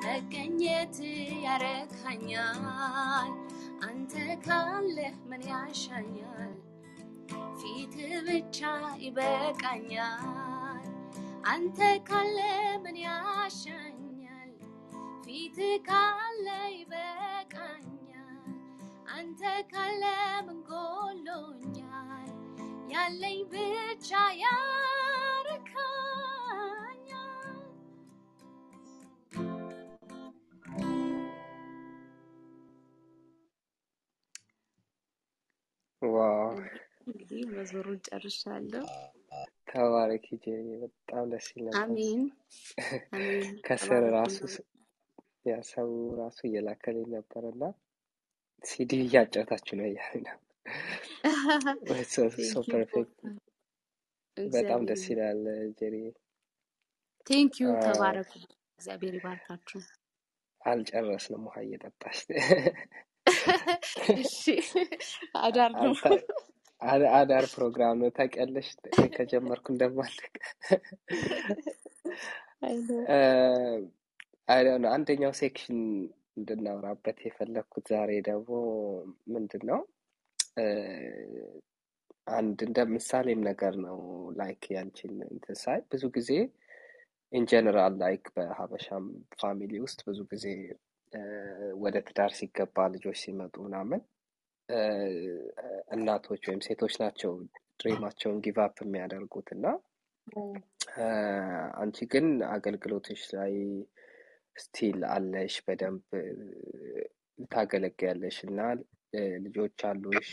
መገኘት ያረካኛል። አንተ ካለህ ምን ያሻኛል? ፊት ብቻ ይበቃኛል። አንተ ካለ ምን ያሻኛል? ፊት ካለ ይበቃኛል። አንተ ካለ ምን ጎሎኛል? ያለኝ ብቻ ያረካኛል። ዋው እንግዲህ መዝሙሩን ጨርሻለሁ። ተባረኪ ጄሪ፣ በጣም ደስ ይል ነበር። አሜን ከስር ራሱ ሰው ራሱ እየላከልኝ ነበር እና ሲዲ እያጫወታችሁ ነው ነበር። so perfect፣ በጣም ደስ ይላል ጄሪ። thank you አ፣ ተባረኩ። እግዚአብሔር ይባርካችሁ። አልጨረስንም፣ ውሃ እየጠጣች አዳር ነው። አዳር ፕሮግራም ነው ታውቂያለሽ፣ ከጀመርኩ እንደማለቅ አንደኛው section እንድናወራበት የፈለግኩት ዛሬ ደግሞ ምንድን ነው አንድ እንደ ምሳሌም ነገር ነው like ያንቺን እንትን ሳይ ብዙ ጊዜ in general like በሀበሻም family ውስጥ ብዙ ጊዜ ወደ ትዳር ሲገባ ልጆች ሲመጡ ምናምን እናቶች ወይም ሴቶች ናቸው dream ኣቸውን give up የሚያደርጉት እና አንቺ ግን አገልግሎትሽ ላይ still አለሽ በደንብ ታገለግያለሽ እና ልጆች አሉሽ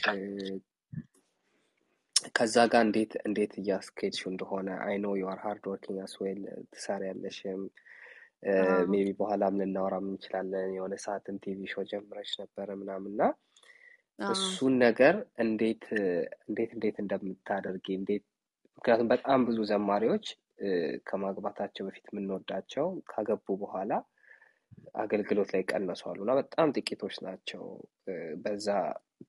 ከዛ ጋር እንዴት እንዴት እያስኬድሽው እንደሆነ? I know you are hard working as well ትሰሪያለሽም maybe በኋላም ልናወራም እንችላለን? የሆነ ሰዓትን TV show ጀምረሽ ነበረ ምናምን እና እሱን ነገር እንዴት እንዴት እንዴት እንደምታደርጊ እንዴት ምክንያቱም በጣም ብዙ ዘማሪዎች ከማግባታቸው በፊት የምንወዳቸው ካገቡ በኋላ አገልግሎት ላይ ቀነሱ አሉ እና በጣም ጥቂቶች ናቸው በዛ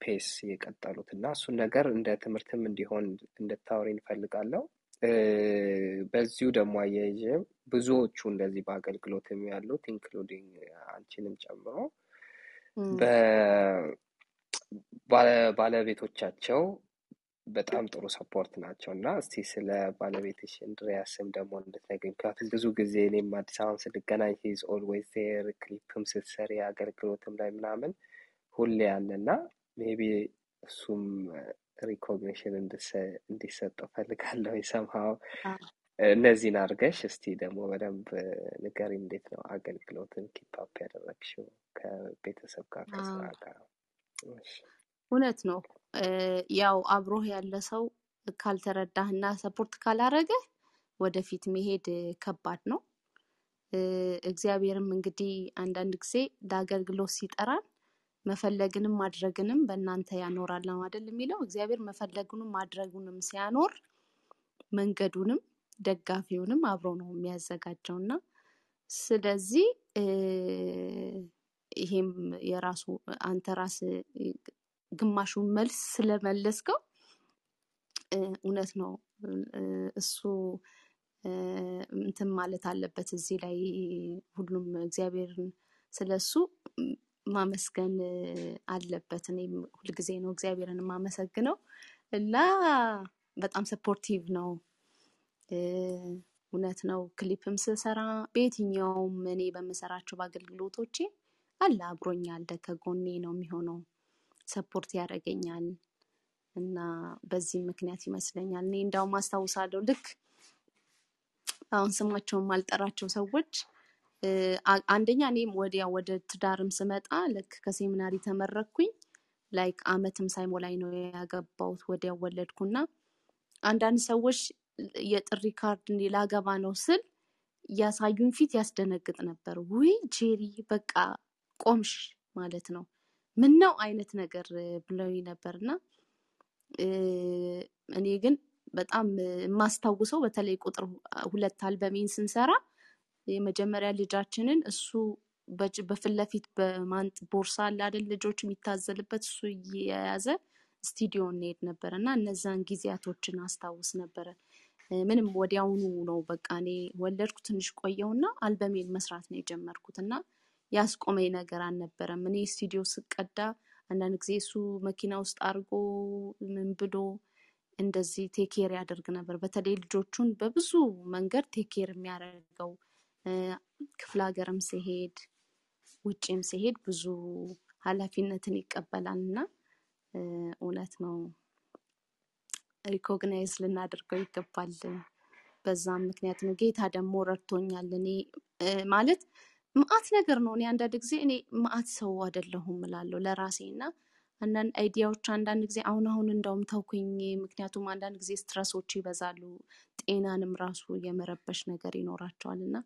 pace የቀጠሉት እና እሱን ነገር እንደ ትምህርትም እንዲሆን እንድታወሪ እንፈልጋለሁ። በዚሁ ደግሞ አያይዤም ብዙዎቹ እንደዚህ በአገልግሎትም ያሉት including አንቺንም ጨምሮ እም፣ በባለቤቶቻቸው በጣም ጥሩ support ናቸው። እና እስቲ ስለ ባለቤትሽ እንድሪያስም ደግሞ እንድትነግሪኝ። ምክንያቱም ብዙ ጊዜ እኔም አዲስ አበባም ስንገናኝ he's always there ክሊፕም ስትሰሪ አገልግሎትም ላይ ምናምን ሁሌ ያለ እና maybe እሱም recognition እንዲሰጠው ፈልጋለሁ ሰምሃው እነዚህን አድርገሽ እስቲ ደግሞ በደንብ ንገሪኝ። እንዴት ነው አገልግሎትን keep up ያደረግሽው ከቤተሰብ ጋር ከስራ ጋር? እውነት ነው። ያው አብሮህ ያለ ሰው ካልተረዳህና support ካላረገህ ወደፊት መሄድ ከባድ ነው። እግዚአብሔርም እንግዲህ አንዳንድ ጊዜ ለአገልግሎት ሲጠራን መፈለግንም ማድረግንም በእናንተ ያኖራል ነው አይደል የሚለው። እግዚአብሔር መፈለጉንም ማድረጉንም ሲያኖር መንገዱንም ደጋፊውንም አብሮ ነው የሚያዘጋጀው እና ስለዚህ ይሄም የራሱ አንተ ራስ ግማሹን መልስ ስለመለስከው እውነት ነው እሱ እንትን ማለት አለበት እዚህ ላይ ሁሉም እግዚአብሔርን ስለ እሱ ማመስገን አለበት። እኔም ሁልጊዜ ነው እግዚአብሔርን የማመሰግነው እና በጣም supportive ነው። እውነት ነው። ክሊፕም ስሰራ በየትኛውም እኔ በምሰራቸው በአገልግሎቶቼ አለ አብሮኝ አለ ከጎኔ ነው የሚሆነው support ያደርገኛል እና በዚህ ምክንያት ይመስለኛል እኔ እንዳውም አስታውሳለሁ ልክ አሁን ስማቸውን ማልጠራቸው ሰዎች አንደኛ እኔም ወዲያ ወደ ትዳርም ስመጣ ልክ ከሴሚናሪ ተመረኩኝ like አመትም ሳይሞላኝ ነው ያገባሁት። ወዲያው ወለድኩና አንዳንድ ሰዎች የጥሪ ካርድ እንዲህ ላገባ ነው ስል ያሳዩኝ ፊት ያስደነግጥ ነበር። ውይ ጄሪ በቃ ቆምሽ ማለት ነው ምን ነው አይነት ነገር ብለውኝ ነበርና እ፣ እኔ ግን በጣም የማስታውሰው በተለይ ቁጥር ሁለት አልበሜን ስንሰራ የመጀመሪያ ልጃችንን እሱ በፊት ለፊት በማንጥ ቦርሳ አይደል ልጆች የሚታዘልበት እሱ እየያዘ ስቱዲዮ እንሄድ ነበረ እና እነዛን ጊዜያቶችን አስታውስ ነበረ። ምንም ወዲያውኑ ነው በቃ እኔ ወለድኩ ትንሽ ቆየውና አልበሜን መስራት ነው የጀመርኩት እና ያስቆመኝ ነገር አልነበረም። እኔ ስቱዲዮ ስቀዳ አንዳንድ ጊዜ እሱ መኪና ውስጥ አድርጎ ምን ብሎ እንደዚህ take care ያደርግ ነበር። በተለይ ልጆቹን በብዙ መንገድ take care የሚያደርገው ክፍለ ሀገርም ሲሄድ ውጭም ሲሄድ ብዙ ኃላፊነትን ይቀበላል እና እውነት ነው recognize ልናደርገው ይገባል። በዛም ምክንያት ነው ጌታ ደግሞ ረድቶኛል። እኔ ማለት መዓት ነገር ነው። እኔ አንዳንድ ጊዜ እኔ መዓት ሰው አይደለሁም እላለሁ ለራሴ እና አንዳንድ idea ዎች አንዳንድ ጊዜ አሁን አሁን እንደውም ተውኩኝ። ምክንያቱም አንዳንድ ጊዜ stress ኦች ይበዛሉ፣ ጤናንም ራሱ የመረበሽ ነገር ይኖራቸዋል እና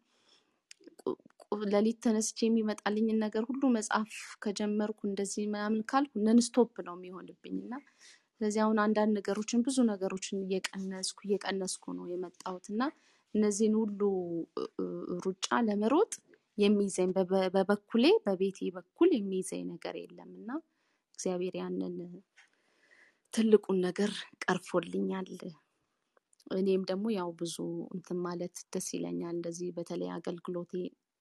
ሌሊት ተነስቼ የሚመጣልኝን ነገር ሁሉ መጽሐፍ ከጀመርኩ እንደዚህ ምናምን ካልኩ nonstop ነው የሚሆንብኝ እና ስለዚህ አሁን አንዳንድ ነገሮችን ብዙ ነገሮችን እየቀነስኩ እየቀነስኩ ነው የመጣሁት እና እነዚህን ሁሉ ሩጫ ለመሮጥ የሚይዘኝ በበ- በበኩሌ በቤቴ በኩል የሚይዘኝ ነገር የለም እና እግዚአብሔር ያንን ትልቁን ነገር ቀርፎልኛል። እኔም ደግሞ ያው ብዙ እንትን ማለት ደስ ይለኛል። እንደዚህ በተለይ አገልግሎቴ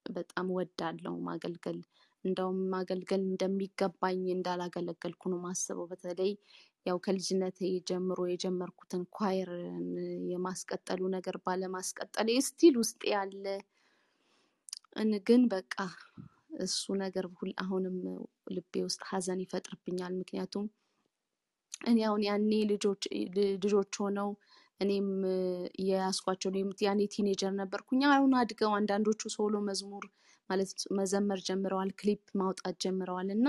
በጣም ወዳለው ማገልገል እንደውም ማገልገል እንደሚገባኝ እንዳላገለገልኩ ነው ማስበው። በተለይ ያው ከልጅነቴ ጀምሮ የጀመርኩትን choir የማስቀጠሉ ነገር ባለማስቀጠሌ still ውስጥ ያለ ግን በቃ እሱ ነገር አሁንም ልቤ ውስጥ ሀዘን ይፈጥርብኛል። ምክንያቱም እኔ አሁን ያኔ ልጆች ሆነው እኔም የያዝኳቸው እኔም ያኔ teenager ነበርኩኝ። አሁን አድገው አንዳንዶቹ solo መዝሙር ማለት መዘመር ጀምረዋል፣ ክሊፕ ማውጣት ጀምረዋል እና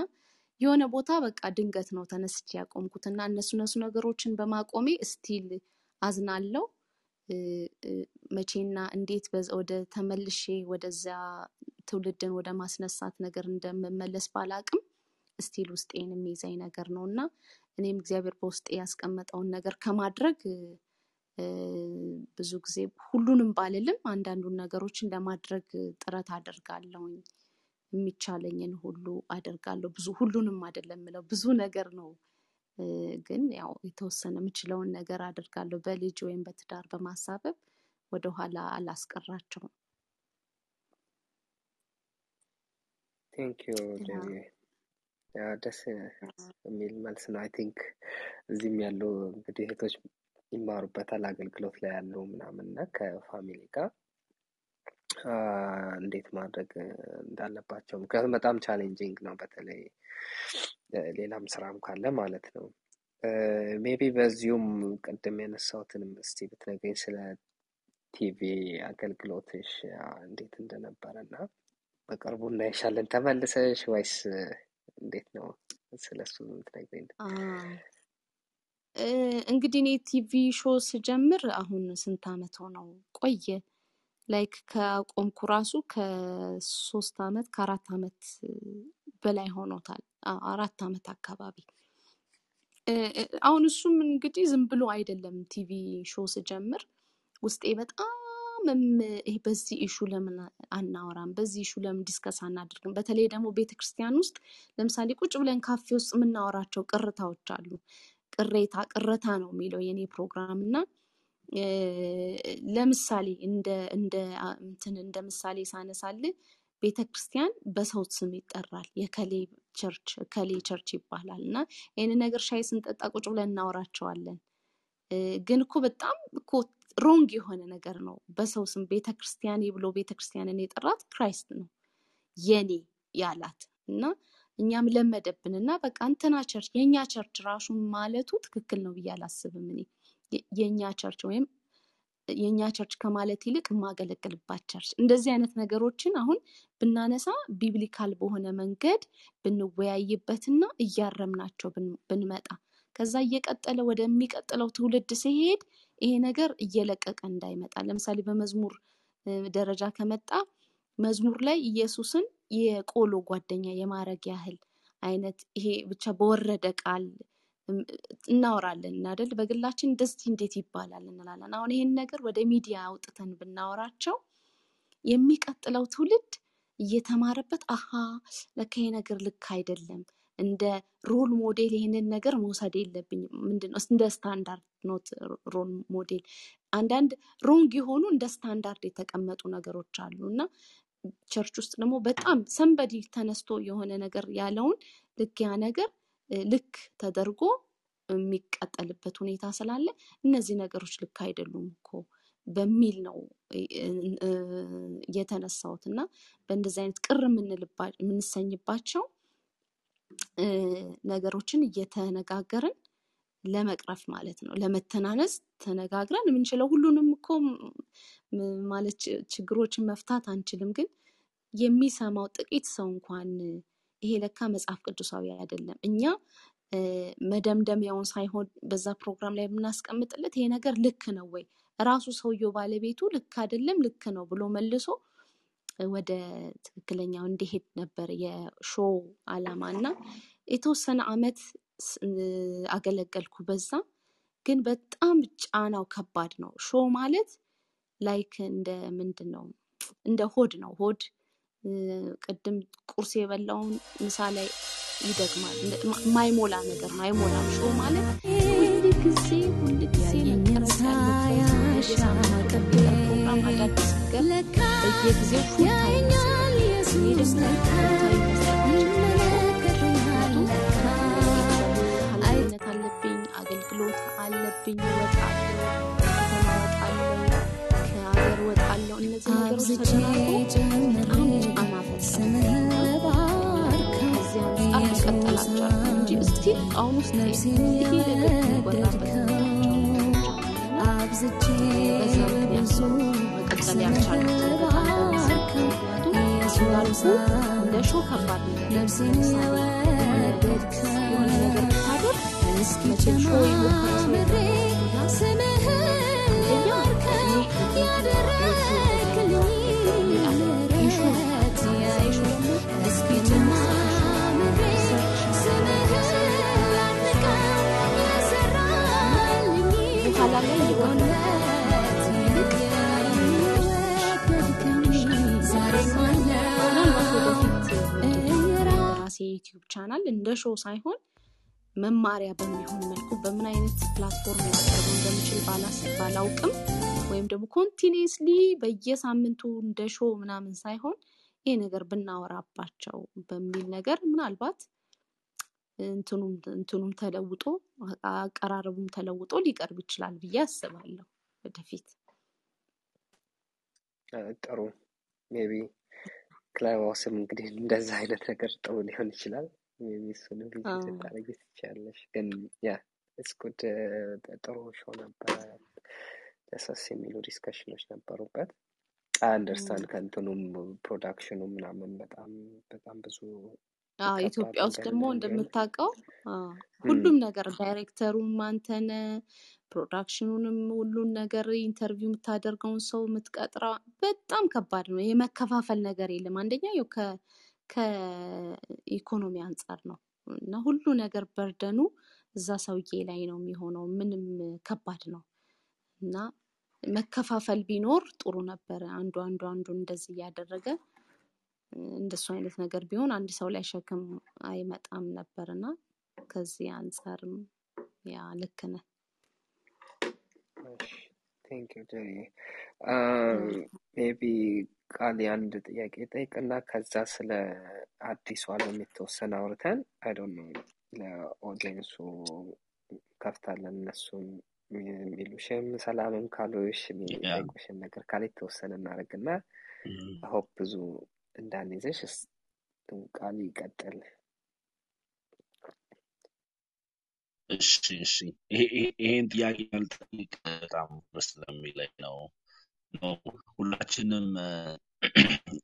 የሆነ ቦታ በቃ ድንገት ነው ተነስቼ ያቆምኩት እና እነሱ እነሱ ነገሮችን በማቆሜ still አዝናለው። መቼና እንዴት ወደ ተመልሼ ወደዚያ ትውልድን ወደ ማስነሳት ነገር እንደምመለስ ባላቅም still ውስጤን የሚይዘኝ ነገር ነው እና እኔም እግዚአብሔር በውስጤ ያስቀመጠውን ነገር ከማድረግ ብዙ ጊዜ ሁሉንም ባልልም አንዳንዱን ነገሮችን ለማድረግ ጥረት አደርጋለሁኝ። የሚቻለኝን ሁሉ አደርጋለሁ። ብዙ ሁሉንም አይደለም የምለው ብዙ ነገር ነው ግን ያው የተወሰነ የምችለውን ነገር አደርጋለሁ። በልጅ ወይም በትዳር በማሳበብ ወደኋላ አላስቀራቸውም። thank you ደስ የሚል መልስ ነው። I think እዚህም ያሉ እንግዲህ እህቶች ይማሩበታል አገልግሎት ላይ ያሉ ምናምን እና ከ family ጋር እንዴት ማድረግ እንዳለባቸው ምክንያቱም በጣም challenging ነው። በተለይ ሌላም ስራም ካለ ማለት ነው። maybe በዚሁም ቅድም ያነሳሁትንም እስቲ ብትነግረኝ ስለ ቲቪ አገልግሎትሽ እንዴት እንደነበረ እና በቅርቡ እናይሻለን ተመልሰሽ ወይስ እንዴት ነው? ስለሱ ብትነግረኝ። አ፣ እ፣ እንግዲህ እኔ TV show ስጀምር አሁን ስንት አመት ሆነው ቆየ like ከቆምኩ ራሱ ከሶስት አመት ከአራት አመት በላይ ሆኖታል። አራት አመት አካባቢ አሁን እሱም እንግዲህ ዝም ብሎ አይደለም TV show ስጀምር ውስጤ በጣም ይሄ በዚህ issue ለምን አናወራም፣ በዚህ issue ለምን discuss አናደርግም። በተለይ ደግሞ ቤተ ክርስቲያን ውስጥ ለምሳሌ ቁጭ ብለን ካፌ ውስጥ የምናወራቸው ቅሬታዎች አሉ። ቅሬታ ቅሬታ ነው የሚለው የኔ ፕሮግራም እና ለምሳሌ እንደ እንደ እንትን እንደ ምሳሌ ሳነሳ ቤተ ክርስቲያን በሰው ስም ይጠራል። የከሌ church ከሌ church ይባላል እና ይህን ነገር ሻይ ስንጠጣ ቁጭ ብለን እናወራቸዋለን። ግን እኮ በጣም እኮ wrong የሆነ ነገር ነው። በሰው ስም ቤተ ክርስቲያኔ ብሎ ቤተ ክርስቲያንን የጠራት Christ ነው የኔ ያላት እና እኛም ለመደብን እና በቃ እንትና church የእኛ church ራሱ ማለቱ ትክክል ነው ብዬ አላስብም። እኔ የእኛ church ወይም የእኛ church ከማለት ይልቅ የማገለግልባት church። እንደዚህ አይነት ነገሮችን አሁን ብናነሳ biblical በሆነ መንገድ ብንወያይበትና እያረምናቸው ብን- ብንመጣ ከዛ እየቀጠለ ወደሚቀጥለው ትውልድ ሲሄድ ይሄ ነገር እየለቀቀ እንዳይመጣ። ለምሳሌ በመዝሙር ደረጃ ከመጣ መዝሙር ላይ ኢየሱስን የቆሎ ጓደኛ የማረግ ያህል አይነት ይሄ ብቻ በወረደ ቃል እናወራለን አይደል? በግላችን እንደዚህ እንዴት ይባላል እንላለን። አሁን ይሄን ነገር ወደ ሚዲያ አውጥተን ብናወራቸው የሚቀጥለው ትውልድ እየተማረበት አሃ ለካ ነገር ልክ አይደለም፣ እንደ role model ይሄንን ነገር መውሰድ የለብኝም። ምንድን እንደ standard not role model። አንዳንድ wrong የሆኑ እንደ ስታንዳርድ የተቀመጡ ነገሮች አሉ እና church ውስጥ ደግሞ በጣም somebody ተነስቶ የሆነ ነገር ያለውን ልክ ያ ነገር ልክ ተደርጎ የሚቀጠልበት ሁኔታ ስላለ እነዚህ ነገሮች ልክ አይደሉም እኮ በሚል ነው የተነሳሁት እና በእንደዚህ አይነት ቅር የምንሰኝባቸው ነገሮችን እየተነጋገርን ለመቅረፍ ማለት ነው። ለመተናነስ ተነጋግረን የምንችለው ሁሉንም እኮ ማለት ችግሮችን መፍታት አንችልም፣ ግን የሚሰማው ጥቂት ሰው እንኳን ይሄ ለካ መጽሐፍ ቅዱሳዊ አይደለም። እኛ መደምደሚያውን ሳይሆን በዛ ፕሮግራም ላይ የምናስቀምጥለት ይሄ ነገር ልክ ነው ወይ? ራሱ ሰውየው ባለቤቱ ልክ አይደለም ልክ ነው ብሎ መልሶ ወደ ትክክለኛው እንዲሄድ ነበር የ show አላማ። እና የተወሰነ አመት አገለገልኩ በዛ። ግን በጣም ጫናው ከባድ ነው። show ማለት like እንደ ምንድን ነው እንደ ሆድ ነው። ሆድ ቅድም ቁርስ የበላውን ምሳ ላይ ይደግማል ማይሞላ ነገር አይሞላም show ማለት ሁል ጊዜ ሁል ጊዜ አለብኝ፣ አገልግሎት አለብኝ፣ እወጣለሁ፣ እነዚህ ነገሮች ተደራርበው በጣም ጫና ፈጠሩብኝ እና ከዚህ YouTube channel እንደ show ሳይሆን መማሪያ በሚሆን መልኩ በምን አይነት platform ላቀርበው እንደምችል ባላውቅም ወይም ደግሞ continuously በየሳምንቱ እንደ show ምናምን ሳይሆን ይሄ ነገር ብናወራባቸው በሚል ነገር ምናልባት እንትኑም ተለውጦ አቀራረቡም ተለውጦ ሊቀርብ ይችላል ብዬ አስባለሁ ወደፊት። ጥሩ maybe Clubhouse ም እንግዲህ እንደዛ አይነት ነገር ጥሩ ሊሆን ይችላል። maybe እሱንም visit ልታደርጊ ትችያለሽ። ግን ያ ጉድ ጥሩ show ነበረ። ደሰስ የሚሉ discussion ኦች ነበሩበት። understand ከእንትኑም production ኑ ምናምን በጣም በጣም ብዙ ኢትዮጵያ ውስጥ ደግሞ እንደምታውቀው ሁሉም ነገር ዳይሬክተሩም አንተ ነ production ኑንም ሁሉን ነገር interview የምታደርገውን ሰው የምትቀጥራ በጣም ከባድ ነው። የመከፋፈል ነገር የለም። አንደኛ ከ ከኢኮኖሚ አንጻር ነው እና ሁሉ ነገር burden ኑ እዛ ሰውዬ ላይ ነው የሚሆነው። ምንም ከባድ ነው እና መከፋፈል ቢኖር ጥሩ ነበረ። አንዱ አንዱ አንዱ እንደዚህ እያደረገ እንደሱ አይነት ነገር ቢሆን አንድ ሰው ላይ ሸክም አይመጣም ነበር እና ከዚህ አንጻርም ያ ልክ ነህ። thank you maybe ቃል አንድ ጥያቄ ጠይቅና ከዛ ስለ አዲሱ አለም የተወሰነ አውርተን I don't know ለ audience ሱ ከፍታለን እነሱም የሚሉሽም ሰላምም ካሉሽ የሚጠይቁሽን ነገር ካለ የተወሰነ እናደርግና hope ብዙ እንዳንይዘሽ ቃል ይቀጥል። እሺ እሺ። ይሄ- ይሄ- ይሄን ጥያቄ ያልጠይቅ በጣም ደስ ስለሚለኝ ነው ነው ሁላችንም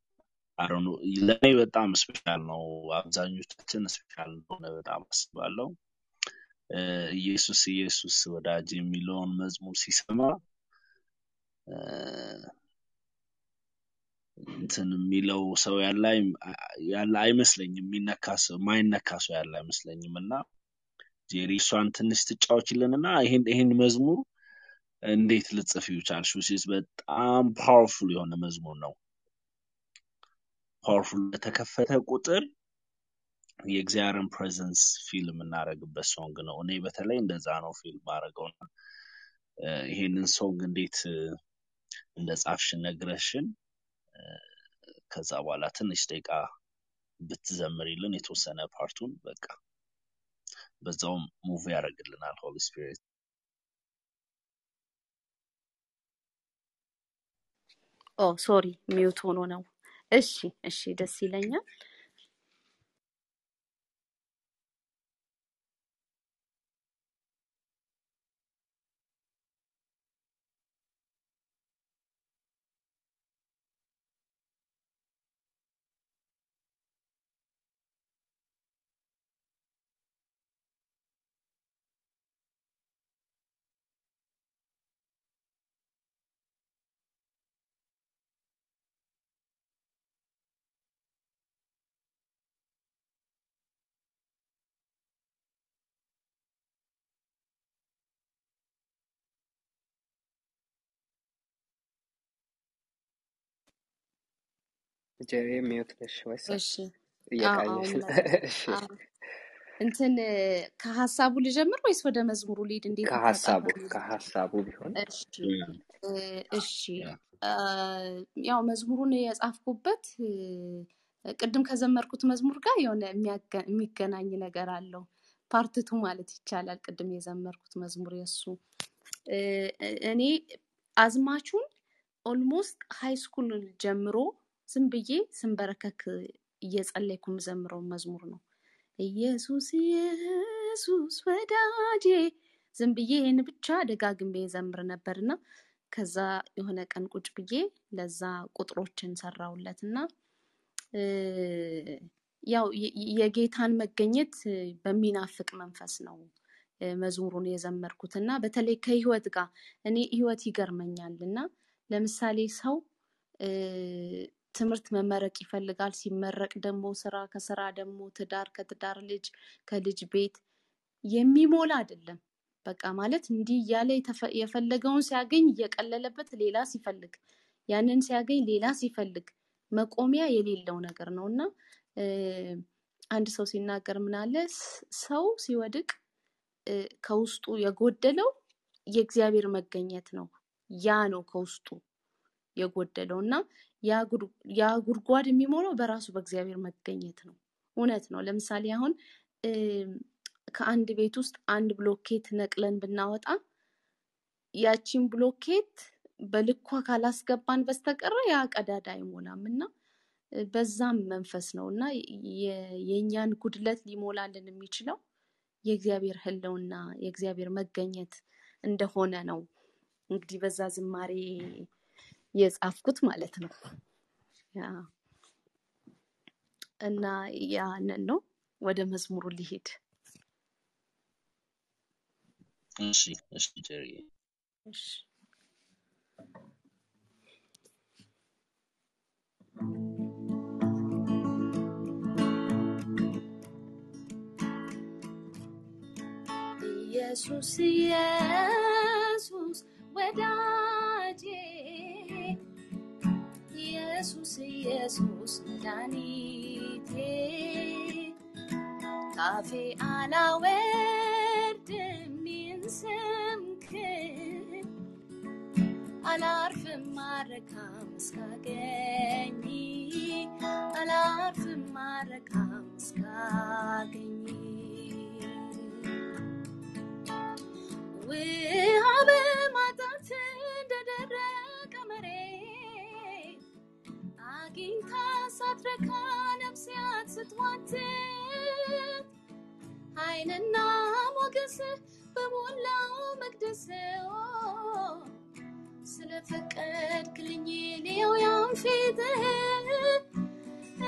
ለእኔ በጣም special ነው። አብዛኞቻችን special እንደሆነ በጣም አስባለሁ። ኢየሱስ ኢየሱስ ወዳጄ የሚለውን መዝሙር ሲሰማ እንትን የሚለው ሰው ያለ አይ- ያለ አይመስለኝም። የሚነካ ሰው ማይነካ ሰው ያለ አይመስለኝም። እና ጄሪ እሷን ትንሽ ትጫወችልን እና ይሄን መዝሙር እንዴት ልጽፊው ቻልሽ? is በጣም powerful የሆነ መዝሙር ነው። powerful በተከፈተ ቁጥር የእግዚአብሔርን presence feel የምናደርግበት song ነው። እኔ በተለይ እንደዛ ነው feel ማድረገው ይሄንን song እንዴት እንደ ጻፍሽ ነግረሽን ከዛ በኋላ ትንሽ ደቂቃ ብትዘምሪልን የተወሰነ part ኡን በቃ በዛውም move ያደርግልናል Holy Spirit። oh sorry mute ሆኖ ነው። እሺ እሺ፣ ደስ ይለኛል። ጄሪ mute ነሽ ወይስ እሺ። እየቃኘሽ ነው? እሺ። እንትን ከሀሳቡ ልጀምር ወይስ ወደ መዝሙሩ ልሂድ? እንዴት ከሀሳቡ? ከሀሳቡ ቢሆን እሺ። እ፣ እሺ። አ፣ ያው መዝሙሩን የጻፍኩበት ቅድም ከዘመርኩት መዝሙር ጋር የሆነ የሚያገ- የሚገናኝ ነገር አለው። part two ማለት ይቻላል። ቅድም የዘመርኩት መዝሙር የሱ እ፣ እኔ አዝማቹን almost high school ጀምሮ ዝም ብዬ ስንበረከክ እየጸለይኩ የምዘምረው መዝሙር ነው። ኢየሱስ ኢየሱስ ወዳጄ ዝም ብዬ ይህን ብቻ ደጋግሜ ዘምር ነበርና ከዛ የሆነ ቀን ቁጭ ብዬ ለዛ ቁጥሮችን ሰራሁለት እና ያው የጌታን መገኘት በሚናፍቅ መንፈስ ነው መዝሙሩን የዘመርኩት እና በተለይ ከህይወት ጋር እኔ ህይወት ይገርመኛል እና ለምሳሌ ሰው ትምህርት መመረቅ ይፈልጋል። ሲመረቅ ደግሞ ስራ፣ ከስራ ደግሞ ትዳር፣ ከትዳር ልጅ፣ ከልጅ ቤት የሚሞላ አይደለም። በቃ ማለት እንዲህ እያለ የፈለገውን ሲያገኝ እየቀለለበት ሌላ ሲፈልግ፣ ያንን ሲያገኝ ሌላ ሲፈልግ መቆሚያ የሌለው ነገር ነው እና አንድ ሰው ሲናገር ስ- ሰው ሲወድቅ ከውስጡ የጎደለው የእግዚአብሔር መገኘት ነው። ያ ነው ከውስጡ የጎደለው እና ያ ጉድ- ያ ጉድጓድ የሚሞላው በራሱ በእግዚአብሔር መገኘት ነው። እውነት ነው። ለምሳሌ አሁን ከአንድ ቤት ውስጥ አንድ ብሎኬት ነቅለን ብናወጣ ያቺን ብሎኬት በልኳ ካላስገባን በስተቀረ ያ ቀዳዳ አይሞላም እና በዛም መንፈስ ነው እና የእኛን ጉድለት ሊሞላልን የሚችለው የእግዚአብሔር ሕልውና የእግዚአብሔር መገኘት እንደሆነ ነው እንግዲህ በዛ ዝማሬ የጻፍኩት ማለት ነው። እና ያንን ነው። ወደ መዝሙሩ ሊሄድ እሺ እሺ እሺ። ኢየሱስ ኢየሱስ ወዳጄ ኢየሱስ ኢየሱስ መድኃኒቴ ካፌ አላወርድም ይህን ስምክን አላርፍም ማረካም እስካገኝ አላርፍም ማረካም እስካገኝ ውሃ አግኝታ ሳትረካ ነፍሴ ስትዋትት ኃይልና ሞገስ በሞላው መቅደስ ስለፈቀድክልኝ ልየው ያን ፊትህ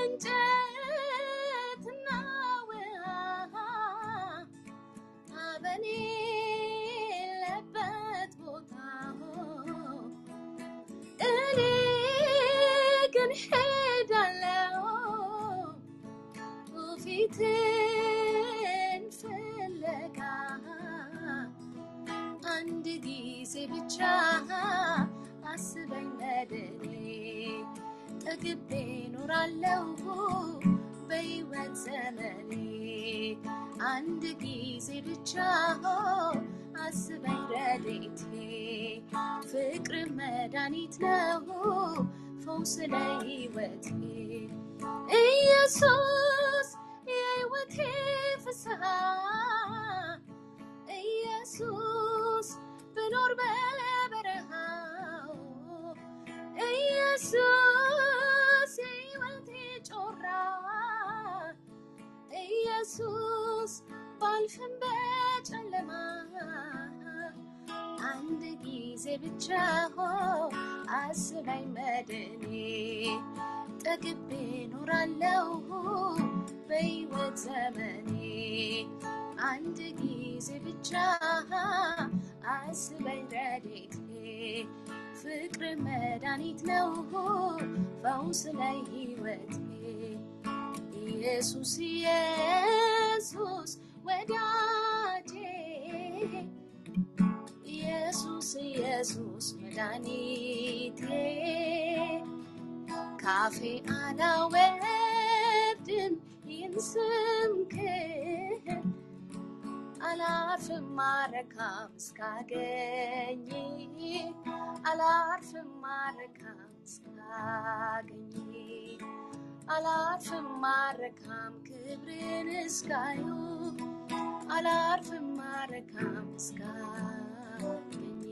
እንጨትና ውሃ በሌለበት ፊትን ፍለጋ አንድ ጊዜ ብቻ አስበኝ መድኔ ጠግቤ ኖራለሁ በሕይወት ዘመኔ። አንድ ጊዜ ብቻ አስበኝ ረድኤቴ። ፍቅር መድኃኒት ነው ፈውስ ለሕይወቴ ኢየሱስ ፍስሐ ኢየሱስ ብኖር በበረሃው ኢየሱስ የሕይወቴ ጮራ። ኢየሱስ ባልፍም በጨለማ አንድ ጊዜ ብቻ ሆ አስበኝ መድኔ ጠግቤ ኖራለሁ በሕይወት ዘመኔ አንድ ጊዜ ብቻ አስበኝ ረድኤቴ። ፍቅር መድኃኒት ነው ፈውስ ለሕይወቴ ኢየሱስ ኢየሱስ ወዳጄ። ኢየሱስ ኢየሱስ መድኃኒቴ ካፌ አላወርድም ይህን ስምህን አላርፍም ማረካም እስካገኝ አላርፍም ማረካም እስካገኝ አላርፍም ማረካም ክብርን እስካዩ አላርፍም ማረካም እስካገኝ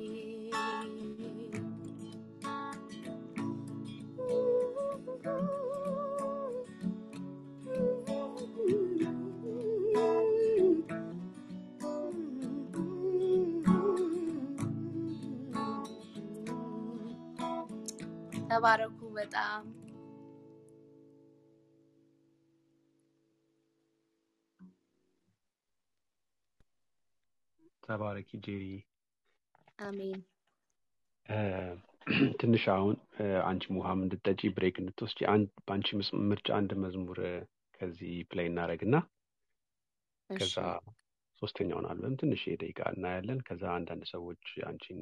ተባረኩ በጣም ተባረኪ ጄሪ። አሜን እ፣ ትንሽ አሁን አንቺም ውሃም እንድጠጪ break እንድትወስጂ አንድ በአንቺ ምርጫ አንድ መዝሙር ከዚህ play እናደርግና እሺ። ከዛ ሶስተኛውን አልበም ትንሽ ደቂቃ እናያለን። ከዛ አንዳንድ ሰዎች አንቺን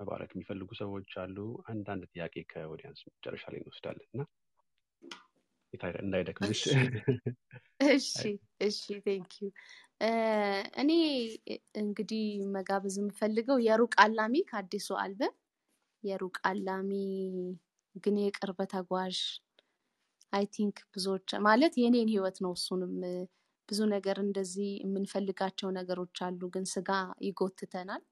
መባረክ የሚፈልጉ ሰዎች አሉ። አንዳንድ ጥያቄ ከ audience መጨረሻ ላይ እንወስዳለን እና እንዳይደክምሽ። እሺ። እሺ thank you እኔ እንግዲህ መጋበዝ የምፈልገው የሩቅ አላሚ ከአዲሱ አልበም የሩቅ አላሚ ግን የቅርብ ተጓዥ I think ብዙዎች ማለት የኔን ህይወት ነው እሱንም ብዙ ነገር እንደዚህ የምንፈልጋቸው ነገሮች አሉ ግን ስጋ ይጎትተናል።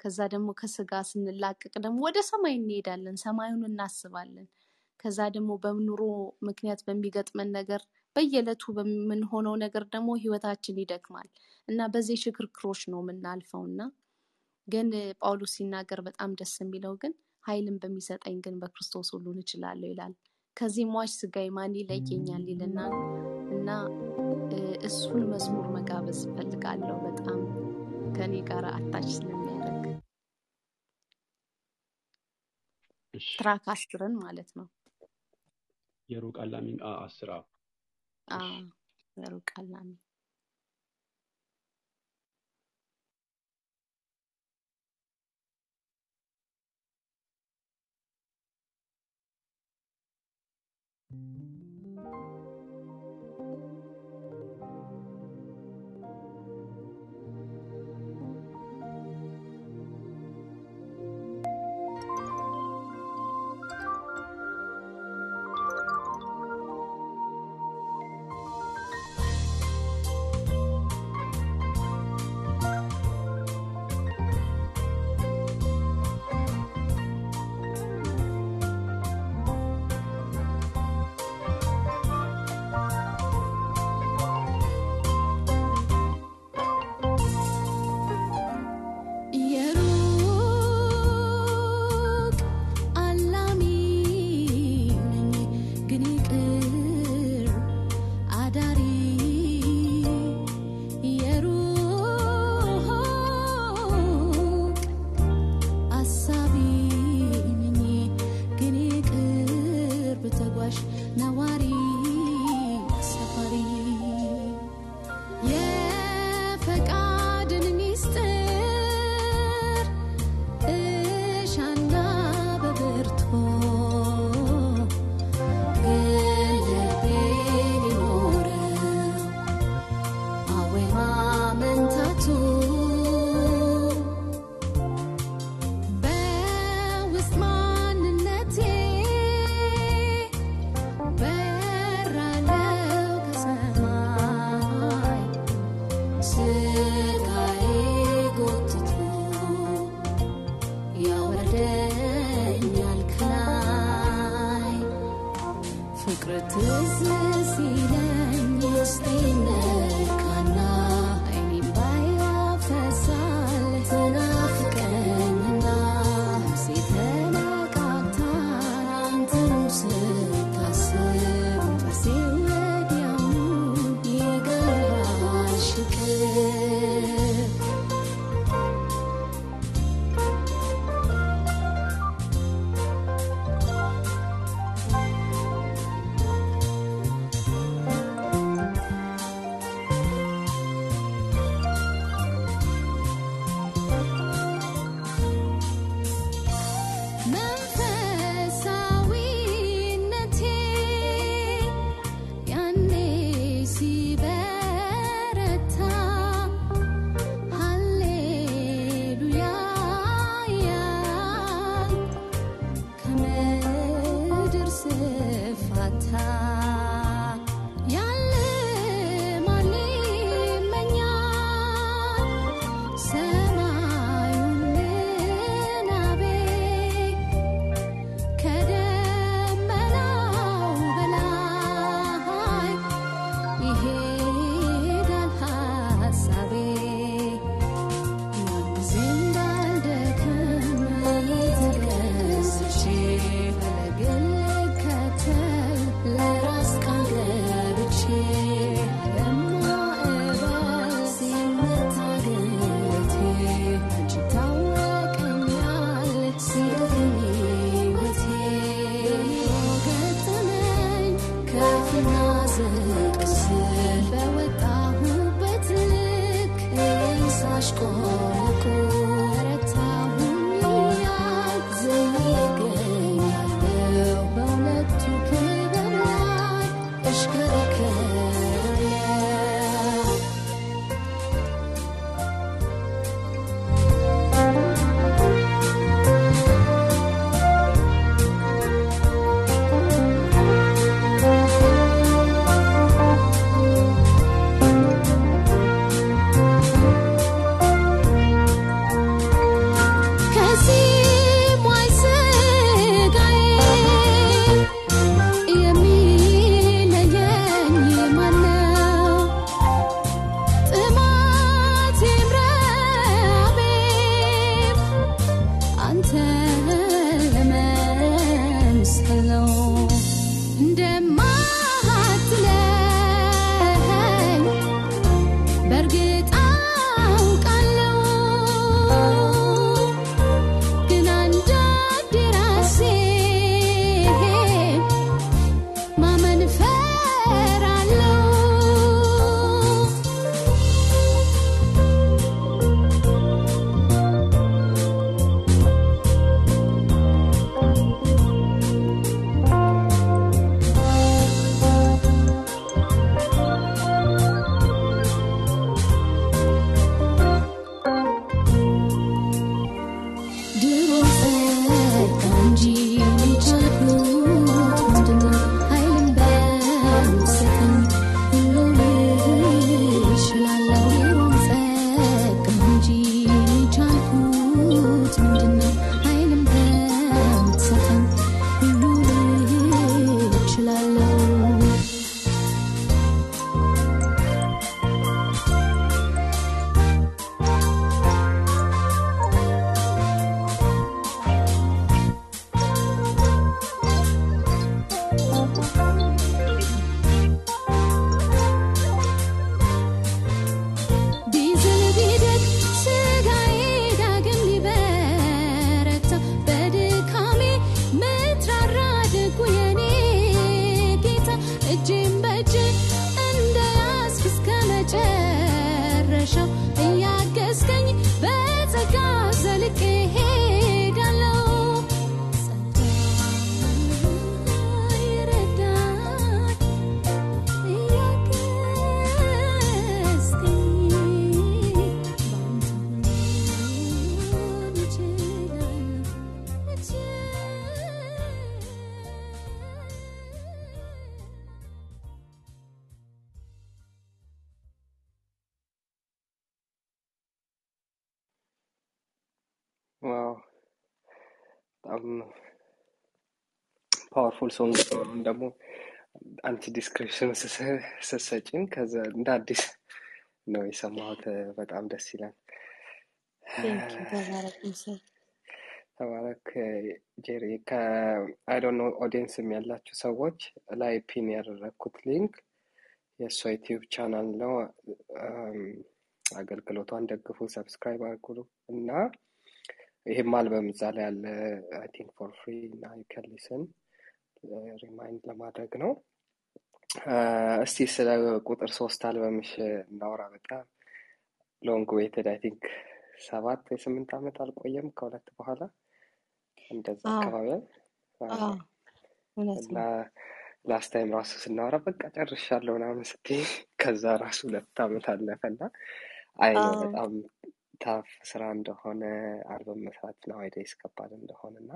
ከዛ ደግሞ ከስጋ ስንላቀቅ ደግሞ ወደ ሰማይ እንሄዳለን ሰማዩን እናስባለን። ከዛ ደግሞ በኑሮ ምክንያት በሚገጥመን ነገር በየዕለቱ በምንሆነው ነገር ደግሞ ህይወታችን ይደክማል። እና በዚህ ሽክርክሮች ነው የምናልፈው እና ግን ጳውሎስ ሲናገር በጣም ደስ የሚለው ግን ኃይልን በሚሰጠኝ ግን በክርስቶስ ሁሉን እችላለሁ ይላል። ከዚህ ሟች ስጋዬ ማን ይለየኛል ይልና እና እሱን መዝሙር መጋበዝ እፈልጋለሁ በጣም ከኔ ጋር አታች ስለሚያደርግ ትራክ አስርን ማለት ነው። የሩቅ አላሚ አ- አስር አዎ። በጣም powerful song ነው። አሁን ደግሞ አንቺ description ስትሰጪን ከዛ እንደ አዲስ ነው የሰማሁት። በጣም ደስ ይላል። ተባረክ ጄሪ። ከ I don't know audience ም ያላችሁ ሰዎች ላይ pin ያደረግኩት link የእሷ YouTube channel ነው። አም፣ አገልግሎቷን ደግፉ፣ subscribe አድርጉ እና ይህም አልበም እዛ ላይ ያለ I think for free እና ዩከሊስን remind ለማድረግ ነው። እስቲ ስለ ቁጥር ሶስት አልበምሽ እናውራ። በጣም long waited I think ሰባት ወይ ስምንት ዓመት አልቆየም ከሁለት በኋላ እንደዛ አካባቢ እና last time ራሱ ስናወራ በቃ ጨርሻለሁ ምናምን ስትይ ከዛ ራሱ ሁለት ዓመት አለፈ እና አይ በጣም tough ስራ እንደሆነ አልበም መስራት I guess ከባድ እንደሆነ እና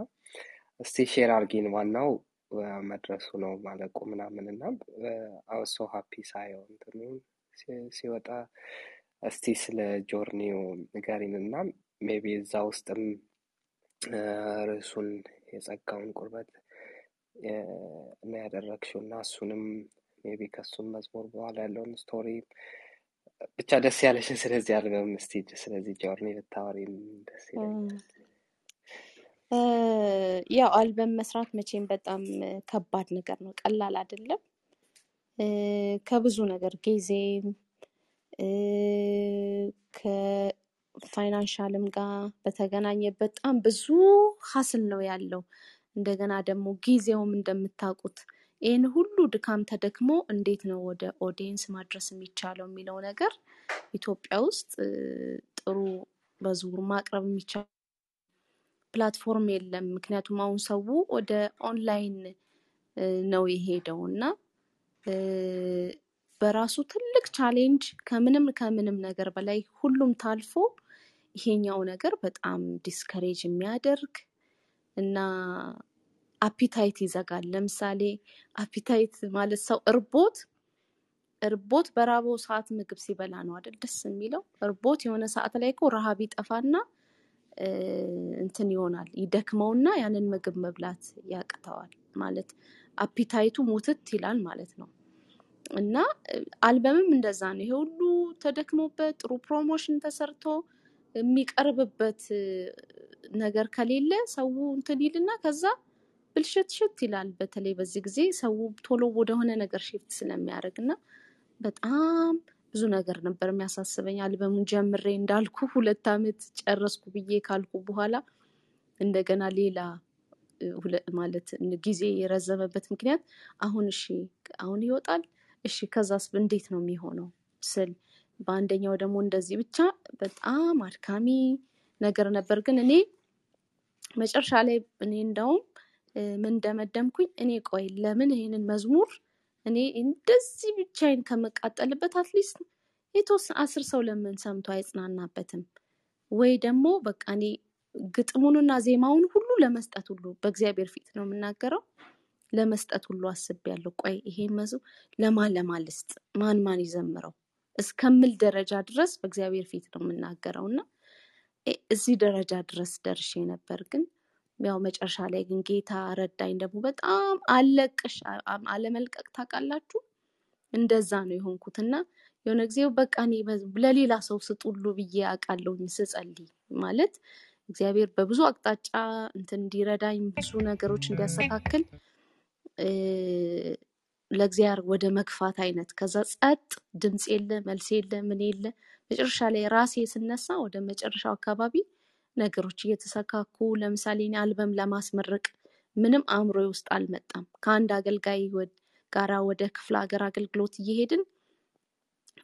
እስቲ share አርጊን ዋናው መድረሱ ነው ማለቁ ምናምን እና I was so happy ሳየው እንትኑ ሲወጣ እስቲ ስለ journey ው ንገሪን እና maybe እዛ ውስጥም ርዕሱን የጸጋውን ቁርበት ነው ያደረግሽው እና እሱንም maybe ከሱም መዝሙር በኋላ ያለውን story ብቻ ደስ ያለሽን ስለዚህ አልበም እስቲ ስለዚህ journey ብታወሪን ደስ ይለኛል። ያው አልበም መስራት መቼም በጣም ከባድ ነገር ነው፣ ቀላል አይደለም። ከብዙ ነገር ጊዜም ከ financial ም ጋር በተገናኘ በጣም ብዙ hustle ነው ያለው። እንደገና ደግሞ ጊዜውም እንደምታውቁት ይህን ሁሉ ድካም ተደክሞ እንዴት ነው ወደ audience ማድረስ የሚቻለው የሚለው ነገር ኢትዮጵያ ውስጥ ጥሩ መዝሙር ማቅረብ የሚቻል platform የለም። ምክንያቱም አሁን ሰው ወደ ኦንላይን ነው የሄደው እና በራሱ ትልቅ challenge ከምንም ከምንም ነገር በላይ ሁሉም ታልፎ ይሄኛው ነገር በጣም discourage የሚያደርግ እና appetite ይዘጋል። ለምሳሌ appetite ማለት ሰው እርቦት እርቦት በራበው ሰዓት ምግብ ሲበላ ነው አይደል ደስ የሚለው። እርቦት የሆነ ሰዓት ላይ እኮ ረሃብ ይጠፋና እንትን ይሆናል ይደክመውና ያንን ምግብ መብላት ያቅተዋል ማለት appetite ኡ ሙትት ይላል ማለት ነው። እና አልበምም እንደዛ ነው። ይሄ ሁሉ ተደክሞበት ጥሩ promotion ተሰርቶ የሚቀርብበት ነገር ከሌለ ሰው እንትን ይልና ከዛ ብልሽትሽት ይላል። በተለይ በዚህ ጊዜ ሰው ቶሎ ወደሆነ ነገር shift ስለሚያደርግ እና በጣም ብዙ ነገር ነበር የሚያሳስበኝ። አልበሙን ጀምሬ እንዳልኩ ሁለት ዓመት ጨረስኩ ብዬ ካልኩ በኋላ እንደገና ሌላ ማለት ጊዜ የረዘመበት ምክንያት አሁን እሺ አሁን ይወጣል እሺ ከዛስ እንዴት ነው የሚሆነው ስል በአንደኛው ደግሞ እንደዚህ ብቻ በጣም አድካሚ ነገር ነበር። ግን እኔ መጨረሻ ላይ እኔ እንደውም ምን እንደመደምኩኝ እኔ ቆይ ለምን ይሄንን መዝሙር እኔ እንደዚህ ብቻዬን ከመቃጠልበት at least የተወሰነ አስር ሰው ለምን ሰምቶ አይጽናናበትም? ወይ ደግሞ በቃ እኔ ግጥሙንና ዜማውን ሁሉ ለመስጠት ሁሉ በእግዚአብሔር ፊት ነው የምናገረው ለመስጠት ሁሉ አስቤያለሁ። ቆይ ይሄ መዝሙር ለማን ለማን ልስጥ፣ ማን ማን ይዘምረው እስከምል ደረጃ ድረስ በእግዚአብሔር ፊት ነው የምናገረው እና እዚህ ደረጃ ድረስ ደርሼ ነበር። ግን ያው መጨረሻ ላይ ግን ጌታ ረዳኝ። ደግሞ በጣም አለቅሽ አለመልቀቅ ታውቃላችሁ። እንደዛ ነው የሆንኩት እና የሆነ ጊዜ በቃ እኔ ለሌላ ሰው ስጥ ሁሉ ብዬ አውቃለሁኝ ስጸልይ ማለት እግዚአብሔር በብዙ አቅጣጫ እንትን እንዲረዳኝ ብዙ ነገሮች እንዲያስተካክል ለእግዚአብሔር ወደ መግፋት አይነት ከዛ ጸጥ ድምፅ የለ መልስ የለ ምን የለ መጨረሻ ላይ ራሴ ስነሳ ወደ መጨረሻው አካባቢ ነገሮች እየተሰካኩ ለምሳሌ እኔ አልበም ለማስመረቅ ምንም አእምሮ ውስጥ አልመጣም። ከአንድ አገልጋይ ጋራ ወደ ክፍለ ሀገር አገልግሎት እየሄድን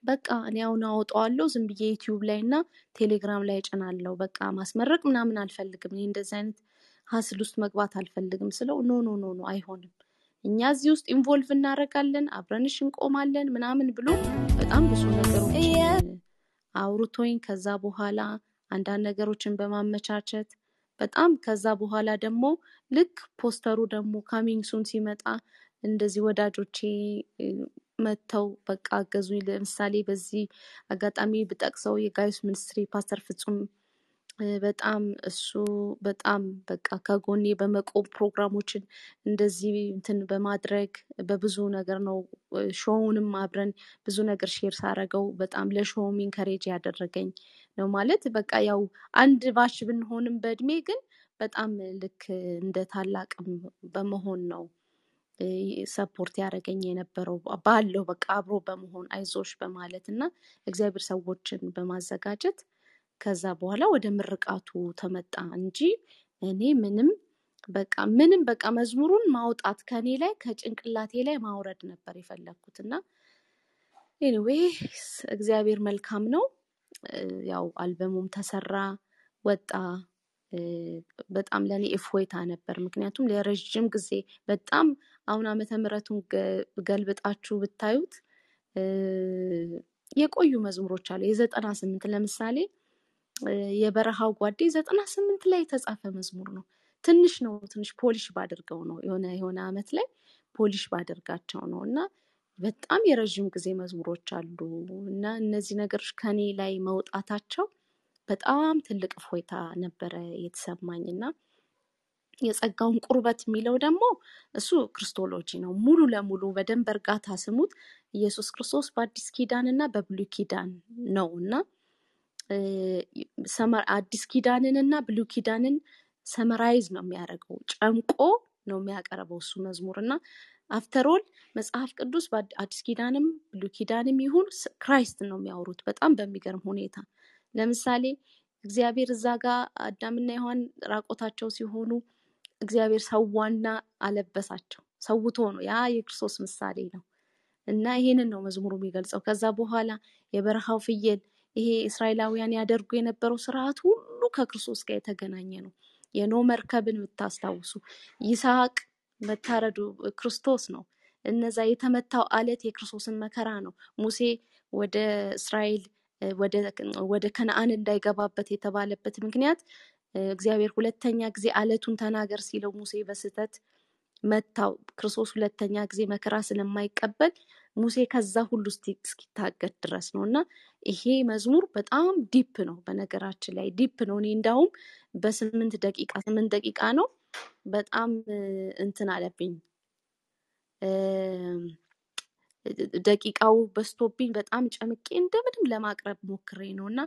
በቃ እኔ አሁን አወጣዋለሁ ዝም ብዬ YouTube ላይ እና ቴሌግራም ላይ እጭናለሁ። በቃ ማስመረቅ ምናምን አልፈልግም። እኔ እንደዚህ አይነት hustle ውስጥ መግባት አልፈልግም ስለው no no no no አይሆንም፣ እኛ እዚህ ውስጥ involve እናደርጋለን፣ አብረንሽ እንቆማለን ምናምን ብሎ በጣም ብዙ ነገሮችን አውርቶኝ ከዛ በኋላ አንዳንድ ነገሮችን በማመቻቸት በጣም ከዛ በኋላ ደግሞ ልክ ፖስተሩ ደግሞ coming soon ሲመጣ እንደዚህ ወዳጆቼ መጥተው በቃ አገዙኝ። ለምሳሌ በዚህ አጋጣሚ ብጠቅሰው የጋዩስ ministry ፓስተር ፍጹም በጣም እሱ በጣም በቃ ከጎኔ በመቆም ፕሮግራሞችን እንደዚህ እንትን በማድረግ በብዙ ነገር ነው show ውንም አብረን ብዙ ነገር share ሳረገው በጣም ለ show ውም encourage ያደረገኝ ነው ማለት። በቃ ያው አንድ batch ብንሆንም በእድሜ ግን በጣም ልክ እንደ ታላቅም በመሆን ነው support ያደረገኝ የነበረው። ባለው በቃ አብሮ በመሆን አይዞሽ በማለት እና እግዚአብሔር ሰዎችን በማዘጋጀት ከዛ በኋላ ወደ ምርቃቱ ተመጣ እንጂ እኔ ምንም በቃ ምንም በቃ መዝሙሩን ማውጣት ከኔ ላይ ከጭንቅላቴ ላይ ማውረድ ነበር የፈለግኩት እና anyway እግዚአብሔር መልካም ነው። ያው አልበሙም ተሰራ ወጣ። በጣም ለእኔ እፎይታ ነበር። ምክንያቱም ለረዥም ጊዜ በጣም አሁን ዓመተ ምሕረቱን ገልብጣችሁ ብታዩት የቆዩ መዝሙሮች አሉ። የዘጠና ስምንት ለምሳሌ የበረሃው ጓዴ ዘጠና ስምንት ላይ የተጻፈ መዝሙር ነው። ትንሽ ነው ትንሽ ፖሊሽ ባደርገው ነው የሆነ የሆነ አመት ላይ ፖሊሽ ባደርጋቸው ነው እና በጣም የረዥም ጊዜ መዝሙሮች አሉ እና እነዚህ ነገሮች ከኔ ላይ መውጣታቸው በጣም ትልቅ እፎይታ ነበረ የተሰማኝ እና የጸጋውን ቁርበት የሚለው ደግሞ እሱ ክርስቶሎጂ ነው። ሙሉ ለሙሉ በደንብ እርጋታ ስሙት። ኢየሱስ ክርስቶስ በአዲስ ኪዳን እና በብሉይ ኪዳን ነው እና አዲስ ኪዳንን እና ብሉይ ኪዳንን summarize ነው የሚያደርገው፣ ጨምቆ ነው የሚያቀርበው እሱ መዝሙር እና after all መጽሐፍ ቅዱስ አዲስ ኪዳንም ብሉይ ኪዳንም ይሁን Christ ን ነው የሚያወሩት በጣም በሚገርም ሁኔታ። ለምሳሌ እግዚአብሔር እዛ ጋር አዳምና ሔዋን ራቆታቸው ሲሆኑ እግዚአብሔር ሰዋና አለበሳቸው። ሰውቶ ነው። ያ የክርስቶስ ምሳሌ ነው እና ይሄንን ነው መዝሙሩ የሚገልጸው። ከዛ በኋላ የበረሃው ፍየል ይሄ እስራኤላውያን ያደርጉ የነበረው ስርዓት ሁሉ ከክርስቶስ ጋር የተገናኘ ነው። የኖ መርከብን የምታስታውሱ ይስሐቅ መታረዱ ክርስቶስ ነው። እነዛ የተመታው አለት የክርስቶስን መከራ ነው። ሙሴ ወደ እስራኤል ወደ ከነአን እንዳይገባበት የተባለበት ምክንያት እግዚአብሔር ሁለተኛ ጊዜ አለቱን ተናገር ሲለው ሙሴ በስህተት መታው። ክርስቶስ ሁለተኛ ጊዜ መከራ ስለማይቀበል ሙሴ ከዛ ሁሉ እስኪታረድ ድረስ ነው እና ይሄ መዝሙር በጣም deep ነው። በነገራችን ላይ deep ነው። እኔ እንዳውም በስምንት ደቂቃ ስምንት ደቂቃ ነው በጣም እንትን አለብኝ። ደቂቃው በስቶብኝ በጣም ጨምቄ እንደምንም ለማቅረብ ሞክሬ ነው። እና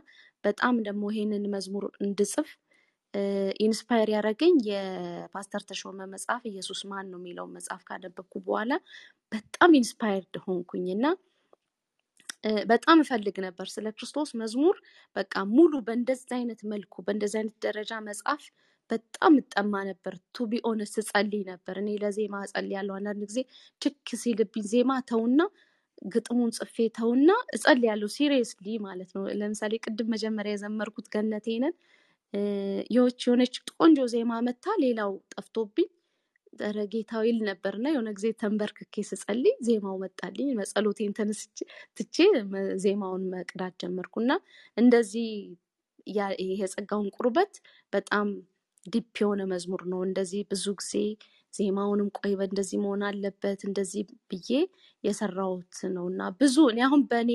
በጣም ደግሞ ይሄንን መዝሙር እንድጽፍ inspire ያደረገኝ የፓስተር ተሾመ መጽሐፍ ኢየሱስ ማን ነው? የሚለውን መጽሐፍ ካነበብኩ በኋላ በጣም inspired ሆንኩኝ። እና በጣም እፈልግ ነበር ስለ ክርስቶስ መዝሙር። በቃ ሙሉ በእንደዚህ አይነት መልኩ በእንደዚህ አይነት ደረጃ መጻፍ በጣም እጠማ ነበር። to be honest እጸልይ ነበር። እኔ ለዜማ እጸልያለሁ። አንዳንድ ጊዜ ችክ ሲልብኝ ዜማ ተውና ግጥሙን ጽፌ ተውና እጸልያለሁ። seriously ማለት ነው። ለምሳሌ ቅድም መጀመሪያ የዘመርኩት ገነቴንን እ፣ የሆነች ቆንጆ ዜማ መጣ ሌላው ጠፍቶብኝ ኧረ ጌታው ይል ነበር እና የሆነ ጊዜ ተንበርክኬ ስጸልይ ዜማው መጣልኝ። መጸሎቴን ተነስቼ ትቼ ዜማውን መቅዳት ጀመርኩ እና እንደዚህ ይሄ የጸጋውን ቁርበት በጣም ዲፕ የሆነ መዝሙር ነው። እንደዚህ ብዙ ጊዜ ዜማውንም ቆይ በእንደዚህ መሆን አለበት እንደዚህ ብዬ የሰራሁት ነው እና ብዙ እኔ አሁን በእኔ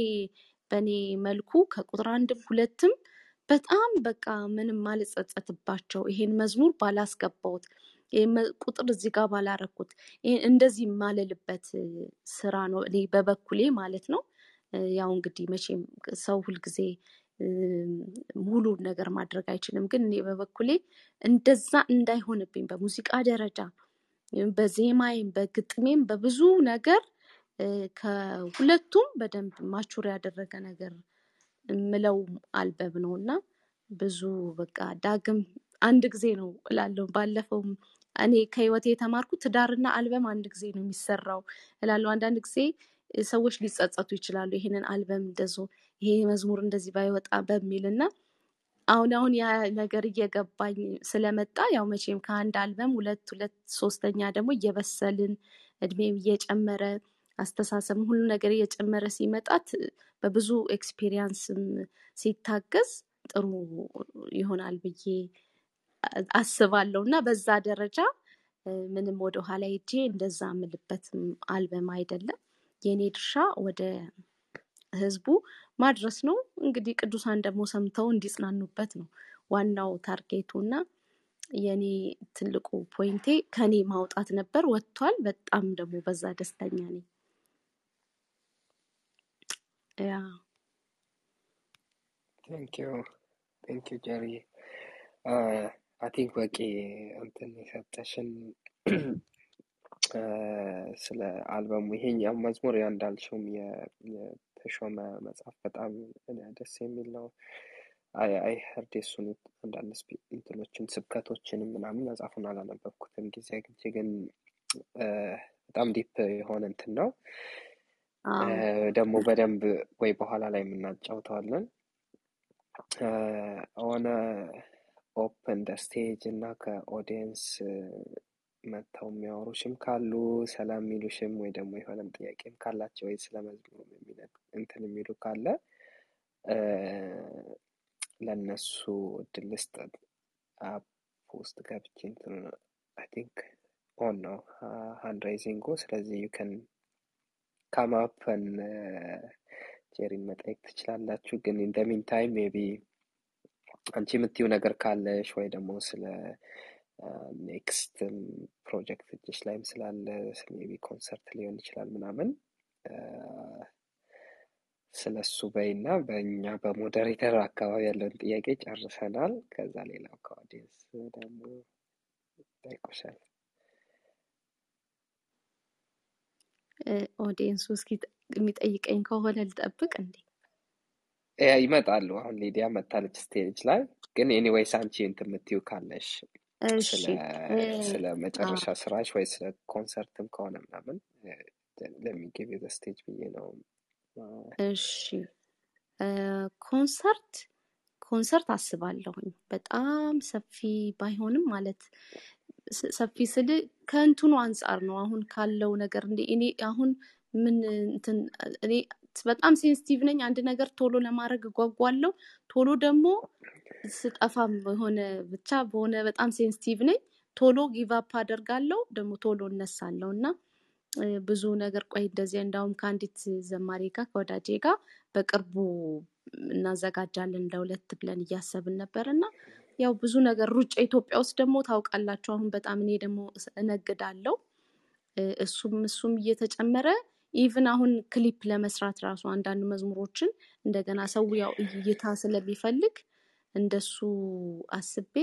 በእኔ መልኩ ከቁጥር አንድም ሁለትም በጣም በቃ ምንም አልጸጸትባቸው ይሄን መዝሙር ባላስገባሁት ቁጥር እዚህ ጋር ባላረኩት እንደዚህ የማልልበት ስራ ነው እኔ በበኩሌ ማለት ነው። ያው እንግዲህ መቼም ሰው ሁልጊዜ ሙሉን ነገር ማድረግ አይችልም። ግን እኔ በበኩሌ እንደዛ እንዳይሆንብኝ በሙዚቃ ደረጃ በዜማዬም በግጥሜም በብዙ ነገር ከሁለቱም በደንብ ማቹር ያደረገ ነገር የምለው አልበም ነው እና ብዙ በቃ ዳግም አንድ ጊዜ ነው እላለሁ። ባለፈውም እኔ ከህይወቴ የተማርኩት ትዳርና አልበም አንድ ጊዜ ነው የሚሰራው እላለሁ። አንዳንድ ጊዜ ሰዎች ሊጸጸቱ ይችላሉ። ይሄንን አልበም እንደዞ ይሄ መዝሙር እንደዚህ ባይወጣ በሚል እና አሁን አሁን ያ ነገር እየገባኝ ስለመጣ ያው መቼም ከአንድ አልበም ሁለት ሁለት ሶስተኛ ደግሞ እየበሰልን እድሜም እየጨመረ አስተሳሰብም ሁሉ ነገር እየጨመረ ሲመጣ በብዙ experience ም ሲታገዝ ጥሩ ይሆናል ብዬ አስባለሁ እና በዛ ደረጃ ምንም ወደ ኋላ ሄጄ እንደዛ የምልበትም አልበም አይደለም። የእኔ ድርሻ ወደ ህዝቡ ማድረስ ነው። እንግዲህ ቅዱሳን ደግሞ ሰምተው እንዲጽናኑበት ነው ዋናው target ኡ እና የኔ ትልቁ point ኤ ከኔ ማውጣት ነበር። ወጥቷል። በጣም ደግሞ በዛ ደስተኛ ነኝ። ጄሪ I think በቂ እንትን የሰጠሽን ስለ አልበሙ ይሄኛው መዝሙር yeah እንዳልሽውም የተሾመ መጽሐፍ በጣም ደስ የሚል ነው። I I heard የሱን አንዳንድ እንትኖችን ስብከቶችንም ምናምን መጽሐፉን አላነበብኩትም ጊዜ አግኝቼ ግን በጣም deep የሆነ እንትን ነው። ደግሞ በደንብ ወይ በኋላ ላይ የምናጫውተዋለን። ሆነ open the stage እና ከ audience መጥተው የሚያወሩሽም ካሉ ሰላም የሚሉሽም ወይ ደግሞ የሆነም ጥያቄም ካላቸው ወይ ስለ መዝሙሩ የሚነግ- እንትን የሚሉ ካለ ለእነሱ እድል ልስጥ። app ውስጥ ገብቼ እንትን I think on ነው hand ስለዚህ you can come up እን ጄሪን መጠየቅ ትችላላችሁ። ግን in the mean time maybe አንቺ የምትይው ነገር ካለሽ ወይ ደግሞ ስለ next ም project እጅሽ ላይም ስላለ maybe ኮንሰርት ሊሆን ይችላል ምናምን ስለ እሱ በይና በእኛ በ moderator አካባቢ ያለውን ጥያቄ ጨርሰናል። ከዛ ሌላው ከ audience ደግሞ ጠይቆሻል። audience ኡ እስኪ የሚጠይቀኝ ከሆነ ልጠብቅ እንዴ? ይመጣሉ። አሁን ሊዲያ መታለች stage ላይ ግን anyways አንቺ እንትን የምትይው ካለሽ እሺ ስለ እ፣ ስለ አ መጨረሻ ስራሽ ወይ ስለ ኮንሰርትም ከሆነ ምናምን let me give the stage ብዬ ነው። እሺ እ፣ ኮንሰርት ኮንሰርት አስባለሁኝ በጣም ሰፊ ባይሆንም ማለት ስ- ሰፊ ስል ከእንትኑ አንጻር ነው። አሁን ካለው ነገር እንደ እኔ አሁን ምን እንትን እኔ በጣም sensitive ነኝ። አንድ ነገር ቶሎ ለማድረግ እጓጓለሁ። ቶሎ ደግሞ ስጠፋም የሆነ ብቻ በሆነ በጣም sensitive ነኝ። ቶሎ give up አደርጋለሁ፣ ደግሞ ቶሎ እነሳለሁ እና ብዙ ነገር ቆይ እንደዚህ እንዳውም ከአንዲት ዘማሪ ጋር ከወዳጄ ጋር በቅርቡ እናዘጋጃለን ለሁለት ብለን እያሰብን ነበር እና ያው ብዙ ነገር ሩጫ ኢትዮጵያ ውስጥ ደግሞ ታውቃላችሁ። አሁን በጣም እኔ ደግሞ እስ- እነግዳለሁ እ፣ እሱም እሱም እየተጨመረ even አሁን ክሊፕ ለመስራት ራሱ አንዳንድ መዝሙሮችን እንደገና ሰው ያው እይታ ስለሚፈልግ እንደሱ አስቤ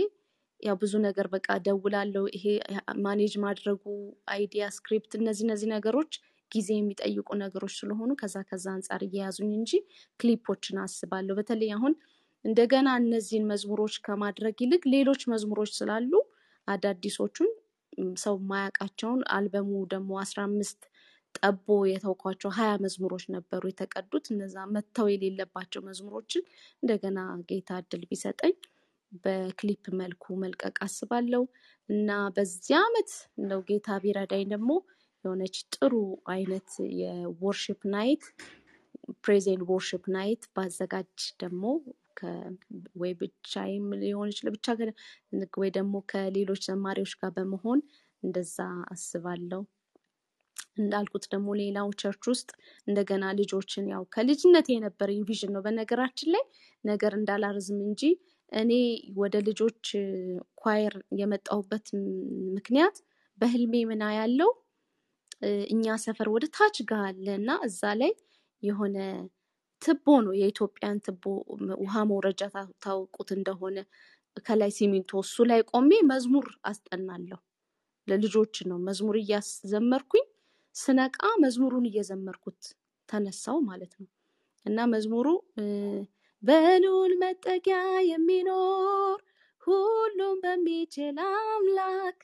ያው ብዙ ነገር በቃ ደውላለሁ። ይሄ manage ማድረጉ idea፣ script፣ እነዚህ እነዚህ ነገሮች ጊዜ የሚጠይቁ ነገሮች ስለሆኑ ከዛ ከዛ አንጻር እየያዙኝ እንጂ ክሊፖችን አስባለሁ። በተለይ አሁን እንደገና እነዚህን መዝሙሮች ከማድረግ ይልቅ ሌሎች መዝሙሮች ስላሉ አዳዲሶቹን ሰው የማያውቃቸውን አልበሙ ደግሞ አስራ አምስት ጠቦ የተውኳቸው ሀያ መዝሙሮች ነበሩ የተቀዱት። እነዛ መተው የሌለባቸው መዝሙሮችን እንደገና ጌታ እድል ቢሰጠኝ በክሊፕ መልኩ መልቀቅ አስባለሁ እና በዚህ አመት እንደው ጌታ ቢረዳኝ ደግሞ የሆነች ጥሩ አይነት የ worship night praise and worship night ባዘጋጅ ደግሞ ወይ ብቻዬም ሊሆን ይችላል ብቻ ወይ ደግሞ ከሌሎች ዘማሪዎች ጋር በመሆን እንደዛ አስባለሁ። እንዳልኩት ደግሞ ሌላው church ውስጥ እንደገና ልጆችን ያው ከልጅነት የነበረኝ vision ነው። በነገራችን ላይ ነገር እንዳላርዝም እንጂ እኔ ወደ ልጆች choir የመጣሁበት ምክንያት በህልሜ ምና ያለው እኛ ሰፈር ወደ ታች አለ እና እዛ ላይ የሆነ ትቦ ነው የኢትዮጵያን ትቦ ውሃ መውረጃ ታውቁት እንደሆነ ከላይ ሲሚንቶ እሱ ላይ ቆሜ መዝሙር አስጠናለሁ። ለልጆች ነው መዝሙር እያዘመርኩኝ ስነቃ መዝሙሩን እየዘመርኩት ተነሳው ማለት ነው። እና መዝሙሩ በልዑል መጠጊያ የሚኖር ሁሉም በሚችል አምላክ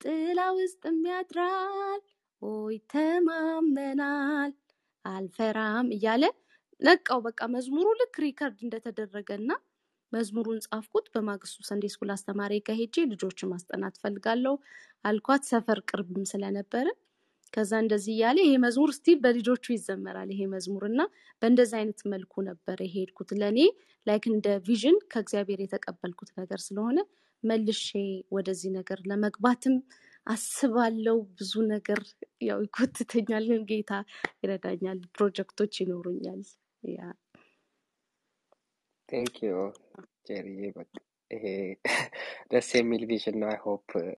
ጥላ ውስጥም ያድራል፣ ይተማመናል፣ አልፈራም እያለ ነቃው። በቃ መዝሙሩ ልክ record እንደተደረገ እና መዝሙሩን ጻፍኩት። በማግስቱ Sunday school አስተማሪ ጋር ሄጄ ልጆችን ማስጠናት ፈልጋለሁ አልኳት። ሰፈር ቅርብም ስለነበረ ከዛ እንደዚህ እያለ ይሄ መዝሙር still በልጆቹ ይዘመራል ይሄ መዝሙር እና በእንደዚህ አይነት መልኩ ነበር የሄድኩት። ለእኔ like እንደ vision ከእግዚአብሔር የተቀበልኩት ነገር ስለሆነ መልሼ ወደዚህ ነገር ለመግባትም አስባለው። ብዙ ነገር ያው ይኮትተኛል፣ ግን ጌታ ይረዳኛል። ፕሮጀክቶች ይኖሩኛል። yeah thank you ጄሪ። በቃ ይሄ ደስ የሚል ቪዥን ነው። አይ